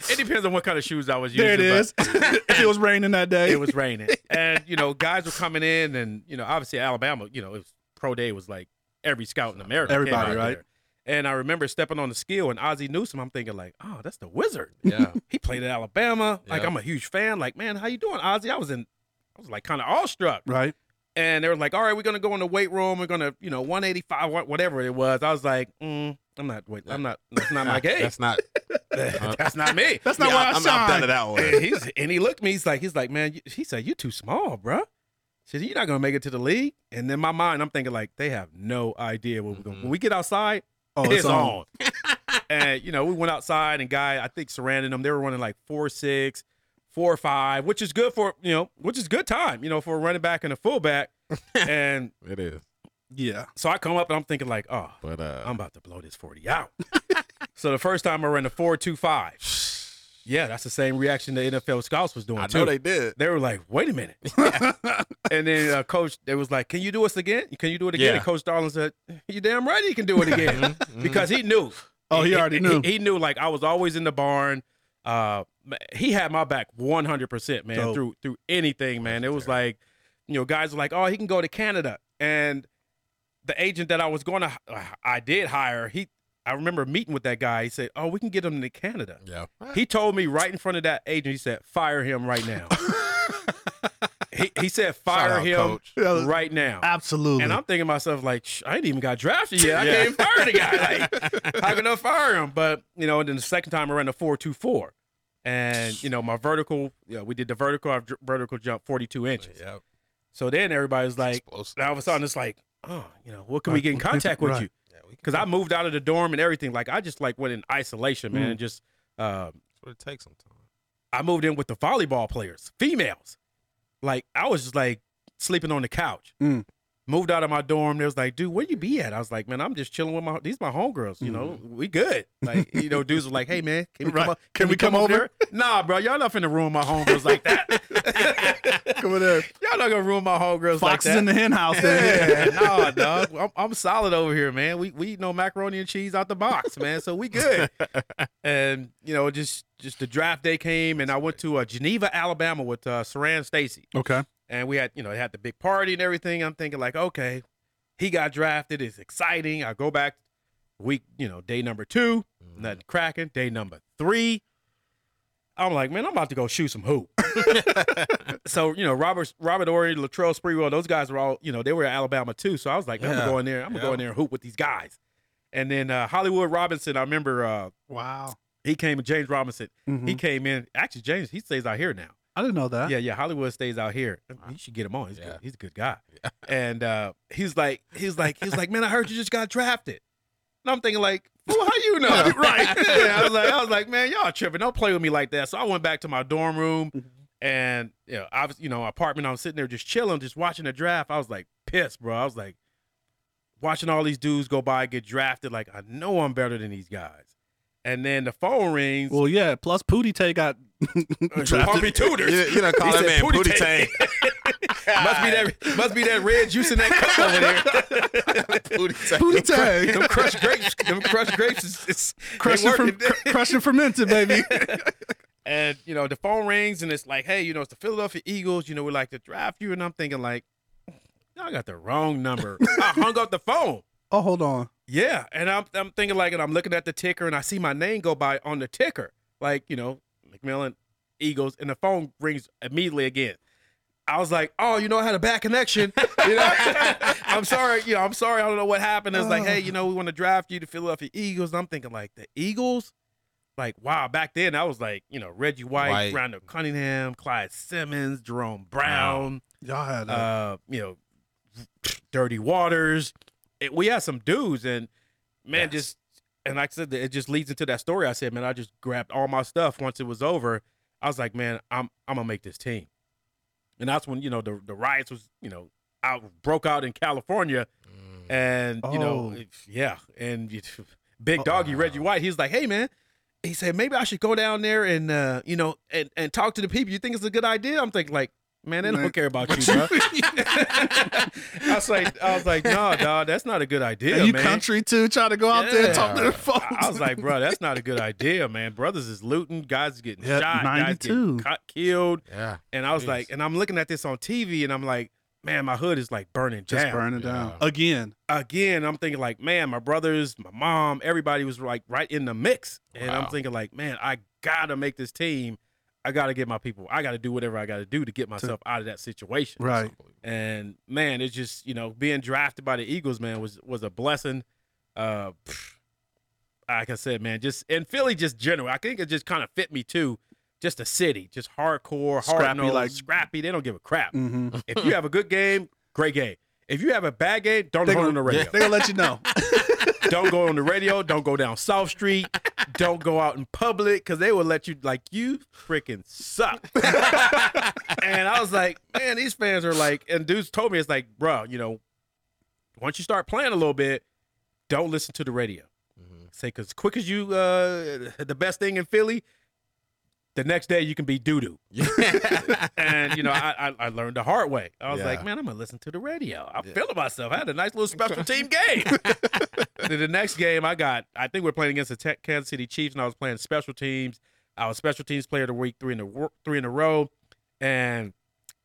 S7: it depends on what kind of shoes I was using.
S6: there it
S7: but-
S6: if it was raining that day,
S7: it was raining, and you know, guys were coming in, and you know, obviously Alabama, you know, it was pro day was like every scout in America, came
S6: Everybody,
S7: out
S6: right?
S7: there. And I remember stepping on the skill and Ozzie Newsome. I'm thinking like, oh, that's the wizard.
S2: Yeah.
S7: He played at Alabama. Like
S2: Yeah.
S7: I'm a huge fan. Like, man, how you doing, Ozzie? I was in, I was like kind of awestruck.
S6: right.
S7: And they were like, all right, we're gonna go in the weight room. We're gonna, you know, 185, whatever it was. I was like, mm, I'm not. Wait, I'm not. That's not my game.
S2: That's not.
S7: that's not me.
S6: That's not
S2: yeah,
S6: why I
S2: I'm, I'm done it that way.
S7: And he's and he looked at me. He's like, he's like, man. He said, "You too small, bro." He said, "You're not gonna make it to the league." And in my mind, I'm thinking like, they have no idea what we're going.
S2: Mhm.
S7: When we get outside,
S6: Oh,
S7: it's, on. and you know, we went outside and guy, I think surrounding them, they were running like four six, four five, which is good for you know, which is good time, you know, for a running back and a fullback. and
S2: It is.
S6: Yeah.
S7: so I come up and I'm thinking like, oh,
S2: But uh
S7: I'm about to blow this 40 out. So the first time I ran the four two five. Yeah, that's the same reaction the NFL scouts was doing
S2: I
S7: too.
S2: know they did.
S7: They were like, "Wait a minute," and then uh, coach, they was like, "Can you do us again? Can you do it again?"
S2: Yeah.
S7: And Coach Darling said, "You damn right, he can do it again," because he knew.
S6: Oh, he already knew.
S7: He, knew like I was always in the barn. Uh, he had my back one hundred percent, man.
S6: Dope.
S7: Through through anything, man. It was like, you know, guys were like, "Oh, he can go to Canada," and the agent that I was going to, I did hire. He, I remember meeting with that guy. He said, "Oh, we can get him to Canada."
S2: Yeah.
S7: He told me right in front of that agent, he said, fire him right now. he, he said, fire
S2: Shout out,
S7: him
S2: Coach.
S7: Right now.
S6: Absolutely.
S7: And I'm thinking to myself, like, I ain't even got drafted yet. I can't even fire the guy. Like, how can I fire him? But, you know, and then the second time I ran the 424. And, you know, my vertical, you know, we did the vertical, I've vertical jump 42 inches.
S2: Yeah.
S7: So then everybody's like,
S2: Explosive.
S7: all of a sudden it's like, oh, you know, what can we get in contact with
S6: Right.
S7: you?
S2: Yeah, we can-
S7: Because I moved out of the dorm and everything. Like, I just like went in isolation, man,
S6: Mm.
S7: and just, uh,
S2: That's what it takes sometimes.
S7: I moved in with the volleyball players, females. Like I was just like sleeping on the couch.
S6: Mm.
S7: Moved out of my dorm. They was like, dude, where you be at? I was like, man, I'm just chilling with my these my homegirls. You know, we good. Like, you know, dudes was like, hey man, can we.
S6: Right.
S7: come up?
S6: Can we come over?
S7: there? Nah, bro, y'all not finna ruin my homegirls like that.
S6: Come in there.
S7: y'all not gonna ruin my homegirls like
S6: Foxes
S7: that.
S6: in the hen house.
S7: yeah, nah, dog. I'm, I'm solid over here, man. We we eat no macaroni and cheese out the box, man. So we good. and you know, just just the draft day came, and I went to uh, Geneva, Alabama, with uh, Siran Stacy,
S6: Okay.
S7: And we had you know they had the big party and everything. I'm thinking like, okay, he got drafted. It's exciting. I go back week, you know, day number two, nothing cracking. Day number three. I'm like, man, I'm about to go shoot some hoop. so, you know, Robert Robert Horry, Latrell Sprewell, those guys were all, you know, they were at Alabama too. So I was like, man, I'm
S2: Yeah.
S7: gonna go in there. I'm gonna go in there and hoop with these guys. And then uh, Hollywood Robinson, I remember uh,
S6: Wow.
S7: he came. James Robinson,
S6: Mhm.
S7: he came in. Actually, James, he stays out here now.
S6: I didn't know that.
S7: Yeah, yeah. Hollywood stays out here. You should get him on. He's
S2: Yeah.
S7: good. He's a good guy. And uh, he's like, he's like, he's like, man, I heard you just got drafted. And I'm thinking like, well, how you know? right. Yeah, I was like, I was like, man, y'all tripping. Don't play with me like that. So I went back to my dorm room and you know, I was, you know, apartment. I was sitting there just chilling, just watching the draft. I was like pissed, bro. I was like watching all these dudes go by, get drafted. Like, I know I'm better than these guys. And then the phone rings.
S6: Well, yeah. Plus, Pootie Tay got drafted.
S7: Pumpy Tudors.
S2: You, you know, call
S7: He
S2: that
S7: said
S2: man
S7: Pootie
S2: Pootie
S7: Tang.
S2: Tang.
S7: must be that must be that red juice in that cup over there.
S2: Pootie Tang.
S6: Pootie Tay.
S7: them crushed grapes, them crushed grapes is, is they
S6: Crushed and,
S7: working.
S6: fer- cr- crushed and fermented, baby.
S7: and you know the phone rings and it's like, hey, you know it's the Philadelphia Eagles. You know we like to draft you, and I'm thinking like, y'all got the wrong number. I hung up the phone.
S6: oh, hold on.
S7: Yeah, and I'm I'm thinking like, and I'm looking at the ticker, and I see my name go by on the ticker, like you know McMillian Eagles, and the phone rings immediately again. I was like, oh, you know, I had a bad connection. You know, I'm sorry. You know, I'm sorry. I don't know what happened. It's like, hey, you know, we want to draft you to Philadelphia Eagles. And I'm thinking like the Eagles. Like wow, back then I was like, you know, Reggie White,
S2: White.
S7: Randall Cunningham, Clyde Simmons, Jerome Brown
S6: Y'all had uh,
S7: uh, you know, Dirty Waters. It, we had some dudes, and man,
S2: Yes.
S7: just and like I said, it just leads into that story. I said, man, I just grabbed all my stuff once it was over. I was like, man, I'm I'm gonna make this team, and that's when you know the the riots was you know out broke out in California, and you know
S6: Oh.
S7: it- yeah, and you, Big Doggy Reggie White, he's like, hey man. He said maybe I should go down there and uh, you know and, and talk to the people. You think it's a good idea? I'm thinking like, man, they
S6: Man.
S7: don't care about you, bro. I was like, I was like, no, dog, that's not a good idea,
S6: and you
S7: man.
S6: country too, trying to go out there and talk to the folks.
S7: I was like, bro, that's not a good idea, man. Brothers is looting, guys is getting
S6: Yeah,
S7: shot, guys
S6: 92.
S7: getting cut, killed,
S2: Yeah.
S7: and I was
S2: Jeez.
S7: like, and I'm looking at this on TV, and I'm like, man, my hood is like burning
S6: just
S7: down.
S6: burn it down
S2: Yeah.
S6: again.
S7: Again, I'm thinking like, man, my brothers, my mom, everybody was like right in the mix, and I'm thinking like, man, I gotta make this team. I gotta get my people. I gotta do whatever I gotta do to get myself out of that situation.
S6: Right.
S7: And man, it's just you know being drafted by the Eagles, man, was was a blessing. Uh, like I said, man, just and Philly, just general. I think it just kind of fit me too. Just a city, just hardcore, hard nosed,
S6: like-
S7: scrappy. They don't give a crap.
S6: Mm-hmm.
S7: If you have a good game, great game. If you have a bad game, don't
S6: They gonna,
S7: on the radio.
S6: they gonna let you know.
S7: don't go on the radio. Don't go down South Street. Don't go out in public because they will let you like you freaking suck. and I was like, man, these fans are like, and dudes told me it's like, bro, you know, once you start playing a little bit, don't listen to the radio. Say, because quick as you, uh, the best thing in Philly, the next day you can be doo doo. you know, I, I I learned the hard way. I was
S2: Yeah.
S7: like, man, I'm gonna listen to the radio. I'm feeling myself. I had a nice little special team game. then the next game, I got. I think we're playing against the Tech Kansas City Chiefs, and I was playing special teams. I was special teams player of the week three in a wor- three in a row, and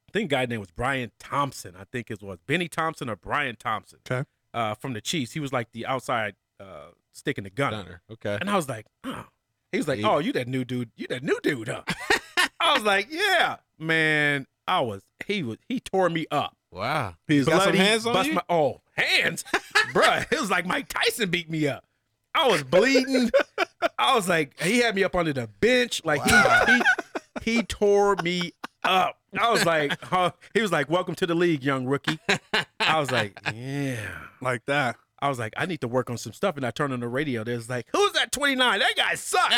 S7: I think the guy name was Brian Thompson. I think it was Benny Thompson or Brian Thompson.
S6: Okay.
S7: Uh, from the Chiefs, he was like the outside uh, sticking the gunner.
S2: Gunner. Okay.
S7: And I was like, oh. He was like, oh, you that new dude. You that new dude, huh? I was like, yeah. Man, I was, he was, he tore me up.
S2: Wow.
S6: He's
S2: got some hands on you?
S7: My, oh, hands? Bruh, it was like Mike Tyson beat me up. I was bleeding. I was like, he had me up under the bench. Like, he, he, he tore me up. I was like, huh. he was like, welcome to the league, young rookie. I was like, yeah.
S6: like that.
S7: I was like, I need to work on some stuff. And I turned on the radio. There's like, who's that 29? That guy sucked.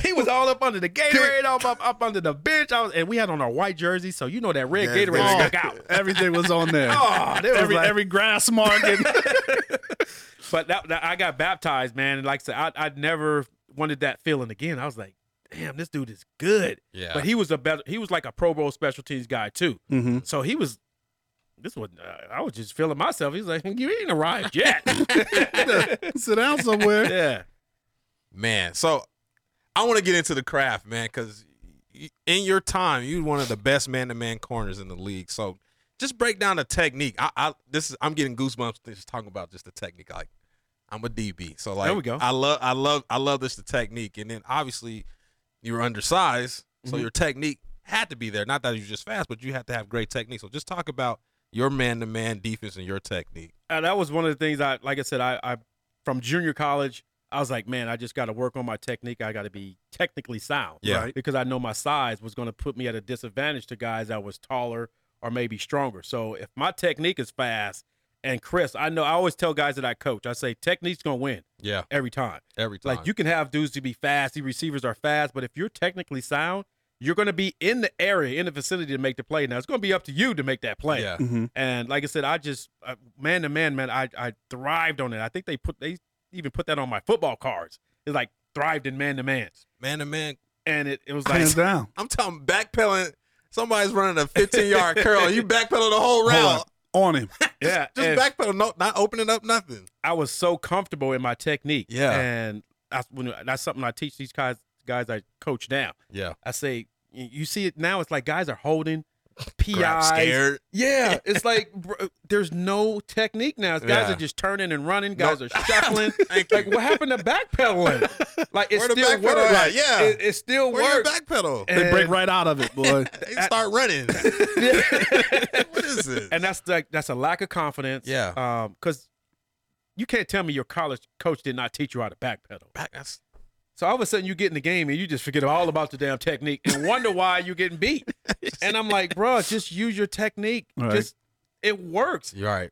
S7: he was all up under the Gatorade, up, up, up under the bench. I was, and we had on our white jerseys. So you know that red
S2: Yeah,
S7: Gatorade stuck out.
S6: Everything was on there.
S7: Oh, there was
S6: every
S7: like-
S6: every grass mark. And,
S7: But that, that- I got baptized, man. And like I said, I, I never wanted that feeling again. I was like, damn, this dude is good.
S2: Yeah.
S7: But he was a better, he was like a Pro Bowl special teams guy too.
S6: Mhm.
S7: So he was, this was, uh, I was just feeling myself. He's like, you ain't arrived yet.
S6: Sit down somewhere.
S7: yeah.
S2: Man, so I want to get into the craft, man, because in your time, you one of the best man-to-man corners in the league. So just break down the technique. I, I this is I'm getting goosebumps just talking about just the technique. Like I'm a DB, so like
S7: There we go.
S2: I love I love I love this the technique, and then obviously you were undersized, so
S7: Mhm.
S2: your technique had to be there. Not that you're just fast, but you had to have great technique. So just talk about your man-to-man defense and your technique.
S7: And that was one of the things I, like I said, I, I from junior college, I was like, man, I just got to work on my technique. I got to be technically sound.
S2: Yeah.
S7: Right? Because I know my size was going to put me at a disadvantage to guys that was taller or maybe stronger. So if my technique is fast and Chris, I know I always tell guys that I coach, I say technique's going to win
S2: Yeah,
S7: every time.
S2: every time.
S7: Like you can have dudes to be fast, these receivers are fast, but if you're technically sound, you're going to be in the area, in the vicinity to make the play. Now it's going to be up to you to make that play.
S2: yeah,
S6: Mhm.
S7: And like I said, I just uh, man to man, man, I I thrived on it. I think they put they even put that on my football cards. It's like thrived in man to man,
S2: man-to-man
S7: and it, it was like
S6: Hands down.
S2: I'm talking backpedaling. Somebody's running a 15 yard curl. You backpedal the whole
S6: Hold
S2: route.
S6: on. On him.
S7: yeah,
S2: Just
S7: and
S2: backpedal, no, not opening up nothing.
S7: I was so comfortable in my technique.
S2: Yeah.
S7: and that's when that's something I teach these guys guys I coach now.
S2: Yeah.
S7: I say you you see it now. It's like guys are holding
S2: Crap,
S7: PIs.
S2: scared.
S7: Yeah, it's like bro, there's no technique now. Guys
S2: Yeah.
S7: are just turning and running. Guys
S2: No-
S7: are shuffling. Like
S2: you.
S7: what happened to backpedaling? Like it
S2: Where
S7: still
S2: backpedal
S7: works.
S2: at? Yeah.
S7: it, it still
S2: Where
S7: works.
S2: backpedal?
S6: They break right out of it, boy.
S2: They start running. what is this?
S7: and that's like that's a lack of confidence.
S2: Yeah.
S7: Um, because you can't tell me your college coach did not teach you how to backpedal.
S2: Back, that's,
S7: So all of a sudden you get in the game and you just forget all about the damn technique and wonder why you're getting beat. And I'm like, bro, just use your technique.
S6: Right.
S7: Just it works.
S2: you're right.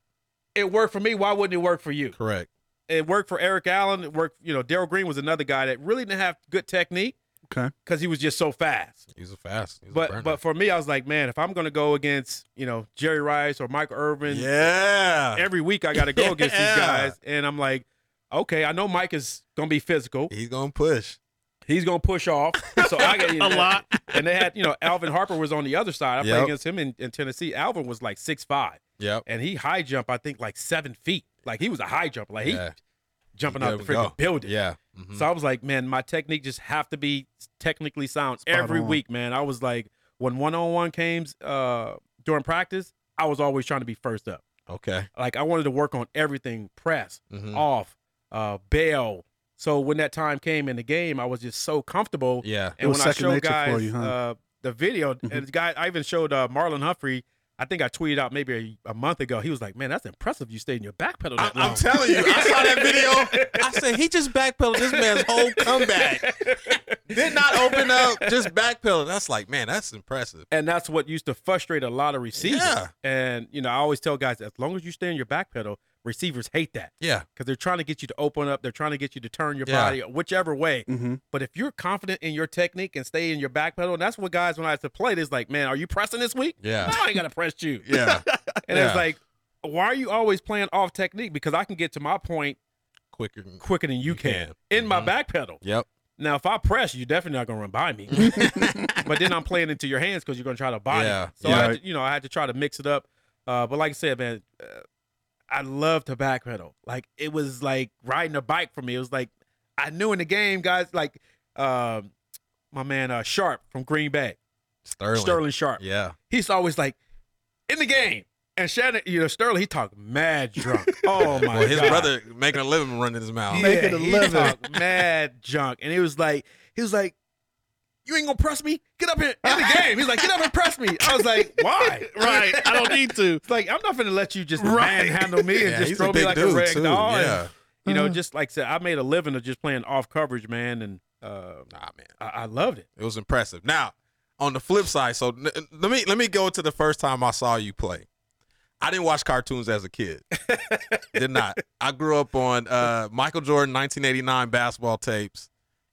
S7: It worked for me. Why wouldn't it work for you?
S2: Correct.
S7: It worked for Eric Allen. It worked. You know, Darrell Green was another guy that really didn't have good technique
S6: Okay.
S7: because he was just so fast.
S2: He's a fast. He's
S7: But
S2: burner.
S7: but for me, I was like, man, if I'm gonna go against you know Jerry Rice or Michael Irvin,
S2: yeah.
S7: every week I got to go against
S2: Yeah.
S7: these guys, and I'm like, okay, I know Mike is gonna be physical.
S2: He's gonna push.
S7: He's gonna push off. So I got
S6: A lot.
S7: And they had, you know, Alvin Harper was on the other side. I played against him in, in Tennessee. Alvin was like six five,
S2: Yep.
S7: and he high jump, I think, like seven feet. Like he was a high jumper. Like he
S2: Yeah.
S7: jumping
S2: There
S7: out the freaking
S2: go.
S7: building.
S2: Yeah. Mhm.
S7: So I was like, man, my technique just have to be technically sound every
S6: on.
S7: week, man. I was like, when one on one came uh, during practice, I was always trying to be first up.
S2: okay.
S7: Like I wanted to work on everything, press,
S2: Mhm.
S7: off, uh, bail. So when that time came in the game, I was just so comfortable.
S2: Yeah.
S7: And
S6: was
S7: when I
S6: second
S7: showed
S6: nature for
S7: guys
S6: you, huh? Mm-hmm.
S7: uh, the video, and the guy, I even showed uh, Marlon Humphrey. I think I tweeted out maybe a, a month ago. He was like, "Man, that's impressive. You stayed in your backpedal."
S2: I,
S7: long."
S2: I'm telling you, I saw that video. I said he just backpedaled this man's whole comeback. Did not open up, just backpedal. That's like, man, that's impressive.
S7: and that's what used to frustrate a lot of receivers.
S2: Yeah.
S7: And you know, I always tell guys, as long as you stay in your back pedal, receivers hate that
S2: Yeah.
S7: because they're trying to get you to open up. They're trying to get you to turn your
S2: Yeah.
S7: body whichever way.
S6: Mm-hmm.
S7: But if you're confident in your technique and stay in your back pedal, and that's what guys when I used to play, it's like, man, are you pressing this week?
S2: Yeah.
S7: No, I ain't gotta press you.
S2: Yeah.
S7: And
S2: Yeah.
S7: it's like, why are you always playing off technique? Because I can get to my point
S2: quicker. Than,
S7: quicker than you,
S2: You
S7: can,
S2: can.
S7: in my
S2: Mhm.
S7: back pedal.
S2: Yep.
S7: Now, if I press, you're definitely not gonna run by me. but then I'm playing into your hands because you're gonna try to body.
S2: Yeah.
S7: So
S6: Yeah.
S7: I, had to, you know, I had to try to mix it up. Uh, but like I said, man, uh, I love to backpedal. Like it was like riding a bike for me. It was like I knew in the game, guys. Like um, my man uh, Sharpe from Green Bay,
S2: Sterling.
S7: Sterling Sharpe.
S2: Yeah.
S7: He's always like in the game. And Shannon, you know, Sterling, he talked mad drunk. Oh my
S2: Well, his
S7: god,
S2: brother making a living running his mouth.
S6: Making a
S7: he
S6: living.
S7: talked mad junk, and he was like, he was like, "You ain't gonna press me? Get up here in the game." He's like, "Get up and press me." I was like, "Why?
S6: right. I don't need to.
S7: It's like I'm not gonna let you just
S6: Right.
S7: manhandle me and
S2: Yeah,
S7: just throw me like
S2: dude
S7: a rag
S2: too.
S7: doll. and,
S2: Yeah.
S7: you know,
S6: Uh-huh.
S7: just like I said, I made a living of just playing off coverage, man, and uh,
S2: Nah, man.
S7: I, I loved it.
S2: It was impressive. Now, on the flip side, so n- let me let me go to the first time I saw you play. I didn't watch cartoons as a kid. Did not. I grew up on uh, Michael Jordan 1989 basketball tapes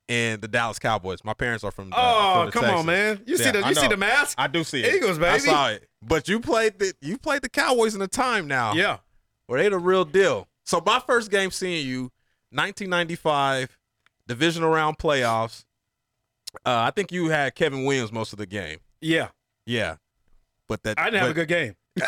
S2: and the Dallas Cowboys. My parents are from. Uh,
S7: Oh,
S2: from
S7: come
S2: Texas.
S7: on, man! You see the you see the mask?
S2: I do see it.
S7: Eagles, baby.
S2: I saw it. But you played the you played the Cowboys in a time now.
S7: Yeah.
S2: where they the real deal. So my first game seeing you, 1995, divisional round playoffs. Uh, I think you had Kevin Williams most of the game.
S7: Yeah,
S2: Yeah, but that
S7: I didn't have a good game.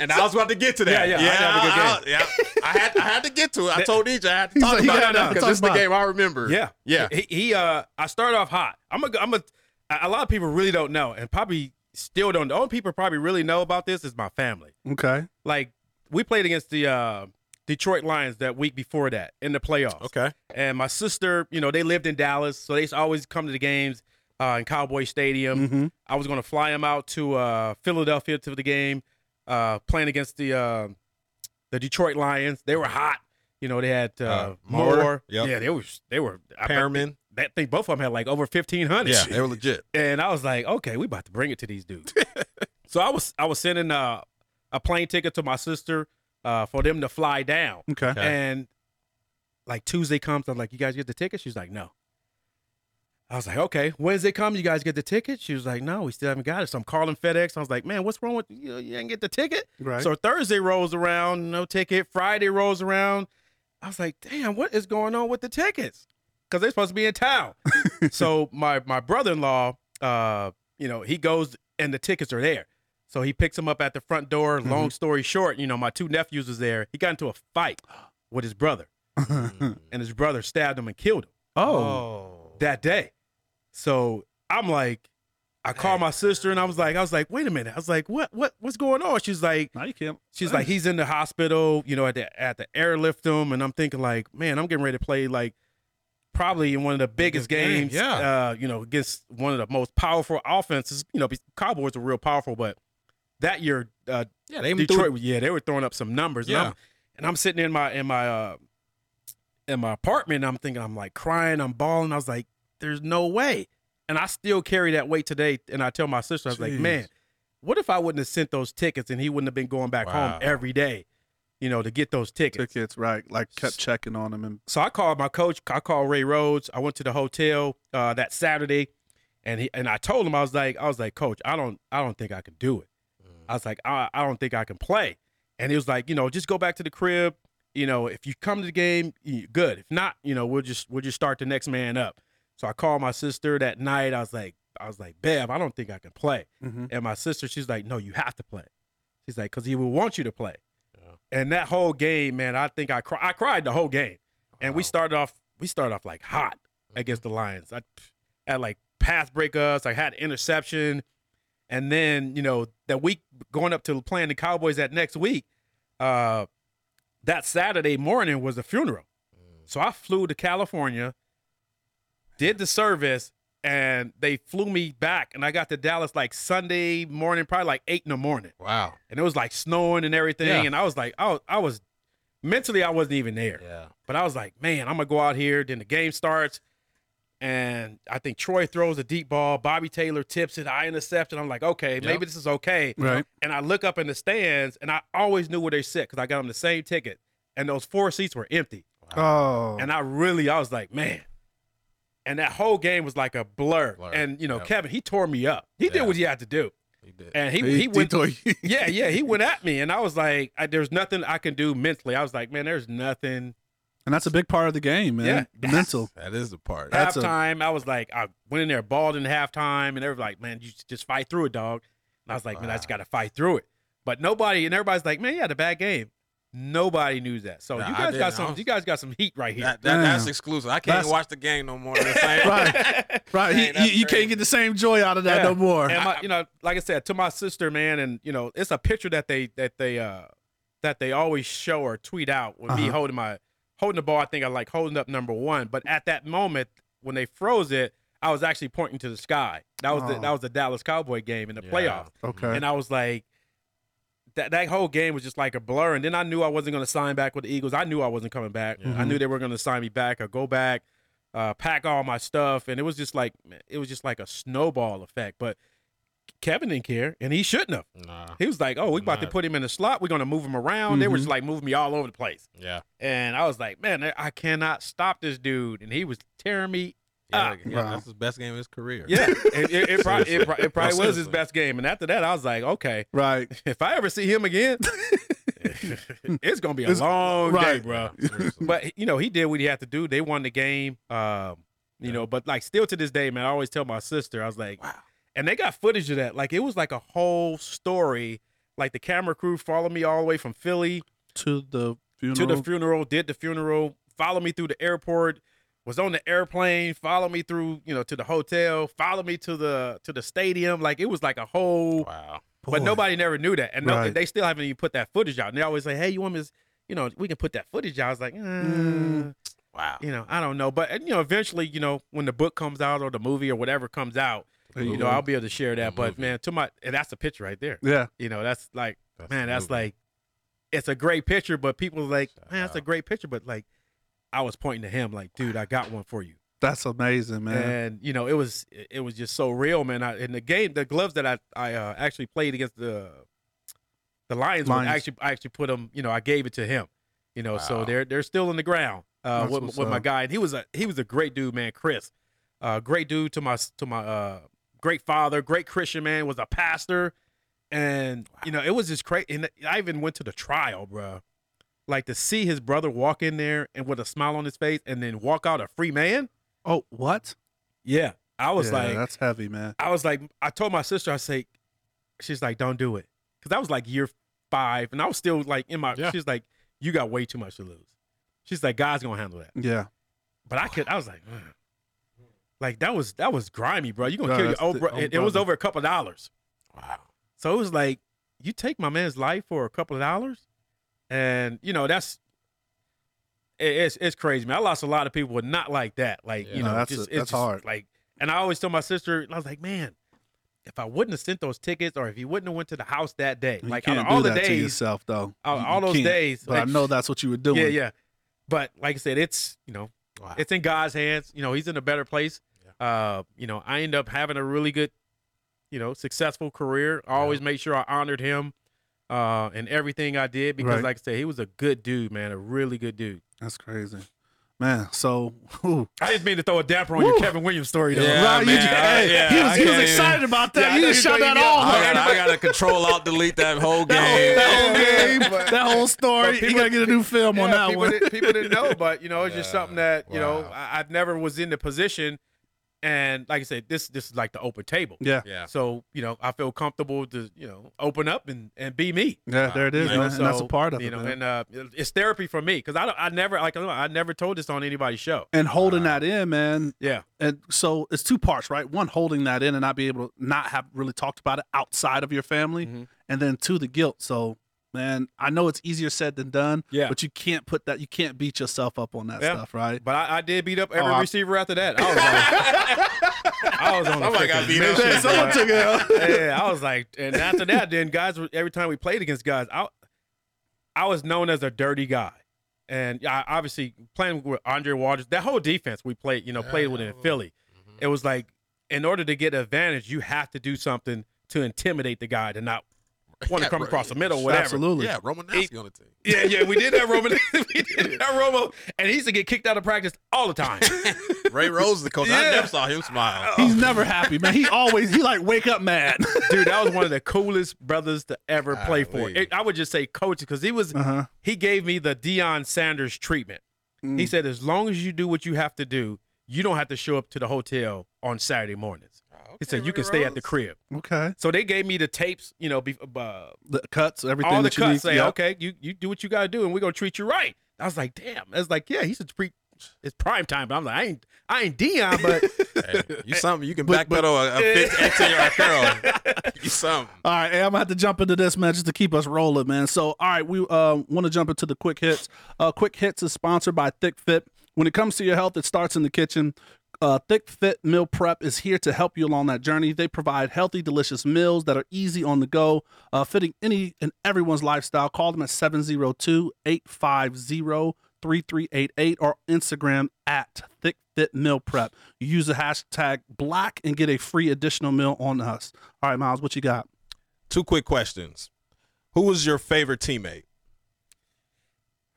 S2: and I was about to get to that.
S7: Yeah, yeah, I a good
S2: I, yeah. I had I had to get to it. I told EJ I had to talk
S6: like,
S2: about
S6: yeah,
S2: it
S6: no,
S2: because
S6: talk
S2: this is the game I remember.
S7: Yeah,
S2: yeah.
S7: He, he uh, I started off hot. I'm a, I'm a, a lot of people really don't know, and probably still don't. The only people probably really know about this is my family.
S6: Okay.
S7: Like we played against the uh, Detroit Lions that week before that in the playoffs.
S2: Okay.
S7: And my sister, you know, they lived in Dallas, so they always come to the games uh, in Cowboy Stadium.
S6: Mm-hmm.
S7: I was going to fly them out to uh, Philadelphia to the game, uh, playing against the uh, the Detroit Lions. They were hot. You know, they had uh,
S2: Uh,
S7: Moore.
S2: Moore, yep.
S7: Yeah, they were. They were. I bet
S2: Perriman.
S7: That thing, both of them had like over fifteen hundred.
S2: Yeah, they were legit.
S7: And I was like, okay, we about to bring it to these dudes. so I was I was sending uh, a plane ticket to my sister uh, for them to fly down.
S6: Okay.
S2: Okay.
S7: And like Tuesday comes, I'm like, you guys get the ticket? She's like, no. I was like, okay. Wednesday come, you guys get the ticket? She was like, no, we still haven't got it. So I'm calling FedEx. I was like, man, what's wrong with you? You didn't get the ticket?
S6: Right.
S7: So Thursday rolls around, no ticket. Friday rolls around. I was like, damn, what is going on with the tickets? Because they're supposed to be in town. so my my brother in law, uh, you know, he goes and the tickets are there. So he picks them up at the front door. Long story short, you know, my two nephews was there. He got into a fight with his brother, and his brother stabbed him and killed him
S6: oh.
S7: that day. So I'm like, I called my sister and I was like, I was like, wait a minute. I was like, what what what's going on? She's like,
S6: Now you can't.
S7: She's like, he's in the hospital, you know, at the at the airlift him, and I'm thinking like, man, I'm getting ready to play like probably in one of the biggest
S2: Biggest game,
S7: games,
S2: yeah.
S7: uh, you know, against one of the most powerful offenses. You know, Cowboys are real powerful, but that year, uh,
S2: Yeah, they
S7: Detroit,
S2: threw-
S7: yeah, they were throwing up some numbers.
S2: Yeah.
S7: and I'm, and I'm sitting in my in my uh in my apartment, I'm thinking, I'm like crying, I'm bawling. I was like, there's no way, and I still carry that weight today. And I tell my sister, I was like, man, what if I wouldn't have sent those tickets and he wouldn't have been going back
S2: Wow.
S7: home every day, you know, to get those tickets.
S6: Tickets, right? Like kept checking on them and
S7: So I called my coach. I called Ray Rhodes. I went to the hotel uh, that Saturday, and he and I told him I was like, I was like, Coach, I don't, I don't think I can do it. I was like, I, I don't think I can play. And he was like, you know, just go back to the crib. You know, if you come to the game, you- good. If not, you know, we'll just we'll just start the next man up. So I called my sister that night. I was like, I was like, Bev, I don't think I can play.
S6: Mhm.
S7: And my sister, she's like, no, you have to play. She's like, because he will want you to play. And that whole game, man, I think I cry, I cried the whole game. And we started off, we started off like hot against the Lions. I had like pass breakups, I had interception, and then you know that week going up to playing the Cowboys that next week, uh, that Saturday morning was a funeral. So I flew to California, did the service, and they flew me back, and I got to Dallas like Sunday morning, probably like eight in the morning
S2: Wow.
S7: and it was like snowing and everything.
S2: Yeah.
S7: And I was like, I was, I was mentally, I wasn't even there.
S2: Yeah.
S7: But I was like, man, I'm gonna go out here. Then the game starts, and I think Troy throws a deep ball. Bobby Taylor tips it. I intercept it. I'm like, okay, maybe this is okay.
S6: Right.
S7: And I look up in the stands, and I always knew where they sit because I got them the same ticket, and those four seats were empty.
S6: oh,
S7: And I really, I was like, man. And that whole game was like a blur.
S2: Blur.
S7: And you know,
S2: Yep.
S7: Kevin, he tore me up. He
S2: Yeah.
S7: did what he had to do,
S2: He did.
S7: and he he,
S6: he,
S7: went
S6: tore
S7: yeah, yeah, he went at me, and I was like, I, "There's nothing I can do mentally." I was like, "Man, there's nothing
S6: And that's a big part of the game, man.
S7: Yeah.
S6: The mental.
S2: That is the part.
S6: That's a-
S7: halftime, I was like, I went in there, balled in halftime, and they were like, man, you just fight through it, dog. And I was like, man, I just got to fight through it. But nobody, and everybody's like, man, you had a bad game. Nobody knew that. So
S2: Nah,
S7: you guys got some.
S2: was-
S7: You guys got some heat right here.
S2: That, that, that's exclusive. I can't
S6: That's-
S2: watch the game no more. Same.
S6: Right. Right.
S2: Dang,
S6: You- you, you can't get the same joy out of that
S7: Yeah.
S6: no more.
S7: and my, you know, like I said, to my sister, man, and you know, it's a picture that they that they uh that they always show or tweet out with me
S6: Uh-huh.
S7: holding my holding the ball. I think I like holding up number one, but at that moment when they froze it, I was actually pointing to the sky. That was the,
S6: Oh.
S7: that was the Dallas Cowboy game in the
S2: Yeah.
S7: playoffs,
S6: Okay.
S7: and I was like. That, that whole game was just like a blur, and then I knew I wasn't going to sign back with the Eagles. I knew I wasn't coming back. I knew they were going to sign me back or go back, uh, pack all my stuff, and it was just like it was just like a snowball effect. But Kevin didn't care, and he shouldn't have.
S2: Nah.
S7: He was like, "Oh, we about to put him in the slot. We're gonna move him around." They were
S6: Mhm.
S7: just like moving me all over the place,
S2: Yeah.
S7: and I was like, "Man, I cannot stop this dude." And he was tearing me.
S2: Yeah,
S7: up.
S2: yeah
S6: Wow.
S2: that's his best game of his career.
S7: Yeah, it, it, it probably, it, it probably
S2: No,
S7: was his best game. And after that, I was like, "Okay,
S6: right.
S7: if I ever see him again, it's gonna be a
S6: It's-
S7: long day,
S6: right.
S7: bro."
S2: Seriously.
S7: But you know, he did what he had to do. They won the game. Um, you know, but like still to this day, man, I always tell my sister, I was like,
S2: Wow.
S7: And they got footage of that. Like it was like a whole story. Like the camera crew followed me all the way from Philly
S6: To the funeral.
S7: to the funeral, did the funeral, followed me through the airport, was on the airplane, followed me through, you know, to the hotel, followed me to the to the stadium. Like it was like a whole
S2: Wow.
S7: but
S6: Boy.
S7: nobody never knew that. And no, they still haven't even put that footage out. And they always say, Hey, you want me to, you know, we can put that footage out. I was like, uh,
S2: Wow.
S7: you know, I don't know. But and, you know, eventually, you know, when the book comes out or the movie or whatever comes out,
S6: There you
S7: you know. I'll be able to share that.
S2: A
S7: But
S2: movie.
S7: man, to my and that's a picture right there.
S6: Yeah.
S7: You know, that's like
S2: That's
S7: man, that's
S2: movie.
S7: like it's a great picture, but people are like,
S2: Shout
S7: man, that's a great picture, but like I was pointing to him like, dude, I got one for you.
S6: That's amazing, man.
S7: And you know, it was it was just so real, man. I, in the game, the gloves that I I uh, actually played against the the Lions, with,
S6: Lions.
S7: I actually I actually put them. You know, I gave it to him. You know, so they're they're still in the ground uh, with, with my guy, and he was a he was a great dude, man. Chris, uh, great dude to my to my uh, great father, great Christian man, was a pastor, and you know, it was just crazy. And I even went to the trial, bro. Like to see his brother walk in there and with a smile on his face, and then walk out a free man.
S6: oh, what?
S7: Yeah, I was
S6: Yeah,
S7: like,
S6: that's heavy, man.
S7: I was like, I told my sister, I say, she's like, don't do it, because that was like year five, and I was still like in my.
S2: Yeah.
S7: She's like, you got way too much to lose. She's like, God's gonna handle that.
S6: Yeah.
S7: But I could, I was like, "Ugh." like that was that was grimy, bro. You gonna
S6: No,
S7: kill your old
S6: the
S7: bro?
S6: old
S7: It, it was over a couple of dollars,
S2: Wow.
S7: so it was like, you take my man's life for a couple of dollars, and you know that's. It's it's crazy, man. I lost a lot of people, but not like that. Like
S2: Yeah.
S7: you
S6: No,
S7: know,
S6: that's
S7: just
S6: a-
S7: it's
S6: that's
S7: just
S6: hard.
S7: Like, and I always tell my sister, I was like, man, if I wouldn't have sent those tickets, or if he wouldn't have went to the house that day,
S6: You
S7: like all the days,
S6: yourself, though.
S7: all,
S6: You-
S7: all
S6: you
S7: those days,
S6: But I know that's what you were doing.
S7: yeah, yeah. But like I said, it's you know,
S2: Wow.
S7: it's in God's hands. You know, He's in a better place. Uh, you know, I end up having a really good, you know, successful career. I always made sure I honored him, uh, in everything I did because,
S6: Right.
S7: like I said, he was a good dude, man, a really good dude.
S6: That's crazy. Man, so whew.
S7: I just mean to throw a damper on your Kevin Williams story, though.
S2: Yeah,
S6: Right, you
S2: man.
S6: just-
S2: I-
S6: hey,
S2: yeah,
S6: he was, he was excited
S2: even-
S6: about that.
S7: Yeah,
S6: you
S7: know
S6: just shut that
S7: you
S6: off.
S2: I gotta, I gotta control out delete that whole game.
S6: That whole game,
S7: But-
S6: that whole story.
S7: but
S6: you gotta get a new film on that
S7: people
S6: one.
S7: Didn't, people didn't know, but you know, it's just something that you know
S2: Wow.
S7: I, I've never was in the position, and like I said, this this is like the open table.
S6: Yeah,
S2: Yeah.
S7: So you know, I feel comfortable to you know open up and and be me.
S6: yeah, there it is,
S7: You know,
S6: man. and that's a part of it.
S7: you
S6: it,
S7: know,
S6: man.
S7: and uh, it's therapy for me because I don't, I never like I never told this on anybody's show.
S6: and holding that in, man.
S7: Yeah,
S6: And so it's two parts, right? One, holding that in and not be able to not have really talked about it outside of your family,
S7: Mhm.
S6: and then two, the guilt. So, man, I know it's easier said than done.
S7: Yeah.
S6: but you can't put that. You can't beat yourself up on that
S7: Yeah.
S6: stuff, right?
S7: but I, I did beat up every
S6: Oh, I-
S7: receiver after that. I was like, I was on a
S2: Somebody got
S7: freaking
S2: beat up.
S7: mission,
S2: Yeah,
S6: someone took it out.
S7: yeah, I was like, and after that, then guys, were- every time we played against guys, I, I was known as a dirty guy, and I obviously playing with Andre Waters, that whole defense we played, you know, played with in Philly. Mm-hmm. It was like, in order to get advantage, you have to do something to intimidate the guy to not want to come
S2: right.
S7: across the middle, whatever.
S6: Absolutely.
S2: Yeah, Romanowski on the team.
S7: Yeah, yeah, we did that, Roman. we did that, Romo, and he used to get kicked out of practice all the time.
S2: Ray Rhodes, the coach. I never saw him smile.
S6: He's never happy, man. He always he like wake up mad.
S7: dude, that was one of the coolest brothers to ever play for. It, I would just say coach because he was
S6: Uh-huh.
S7: he gave me the Deion Sanders treatment.
S6: Mm.
S7: He said, as long as you do what you have to do, you don't have to show up to the hotel on Saturday mornings. He said you can stay at the crib.
S6: Okay.
S7: So they gave me the tapes, you know, be, uh,
S6: The cuts, everything
S7: all the
S6: that you
S7: cuts.
S6: need.
S7: Say,
S6: Yep.
S7: okay, you you do what you got to do, and we're gonna treat you right. I was like, damn. I was like, yeah, he's a pre. It's prime time, but I'm like, I ain't, I ain't Deion, but
S2: Hey, you something you can
S6: But- but-
S2: backpedal a, a 15 18 yard curl. You something.
S6: All right, hey, I'm gonna have to jump into this, man, just to keep us rolling, man. So, all right, we uh, want to jump into the quick hits. Uh, quick hits is sponsored by Thick Fit. When it comes to your health, it starts in the kitchen. Uh, Thick Fit Meal Prep is here to help you along that journey. They provide healthy, delicious meals that are easy on the go, uh, fitting any and everyone's lifestyle. Call them at 702 850 3388 or Instagram at Thick Fit Meal Prep. Use the hashtag black and get a free additional meal on us. All right, Miles, what you got?
S2: Two quick questions. Who was your favorite teammate?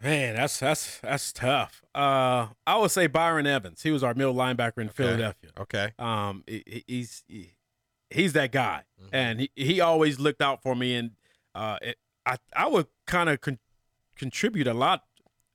S7: Man, that's that's that's tough. Uh, I would say Byron Evans. He was our middle linebacker in Philadelphia.
S2: Okay.
S7: Um, he- he- he's he- he's that guy,
S2: Mhm.
S7: and he, he always looked out for me. And uh, it, I I would kind of con- contribute a lot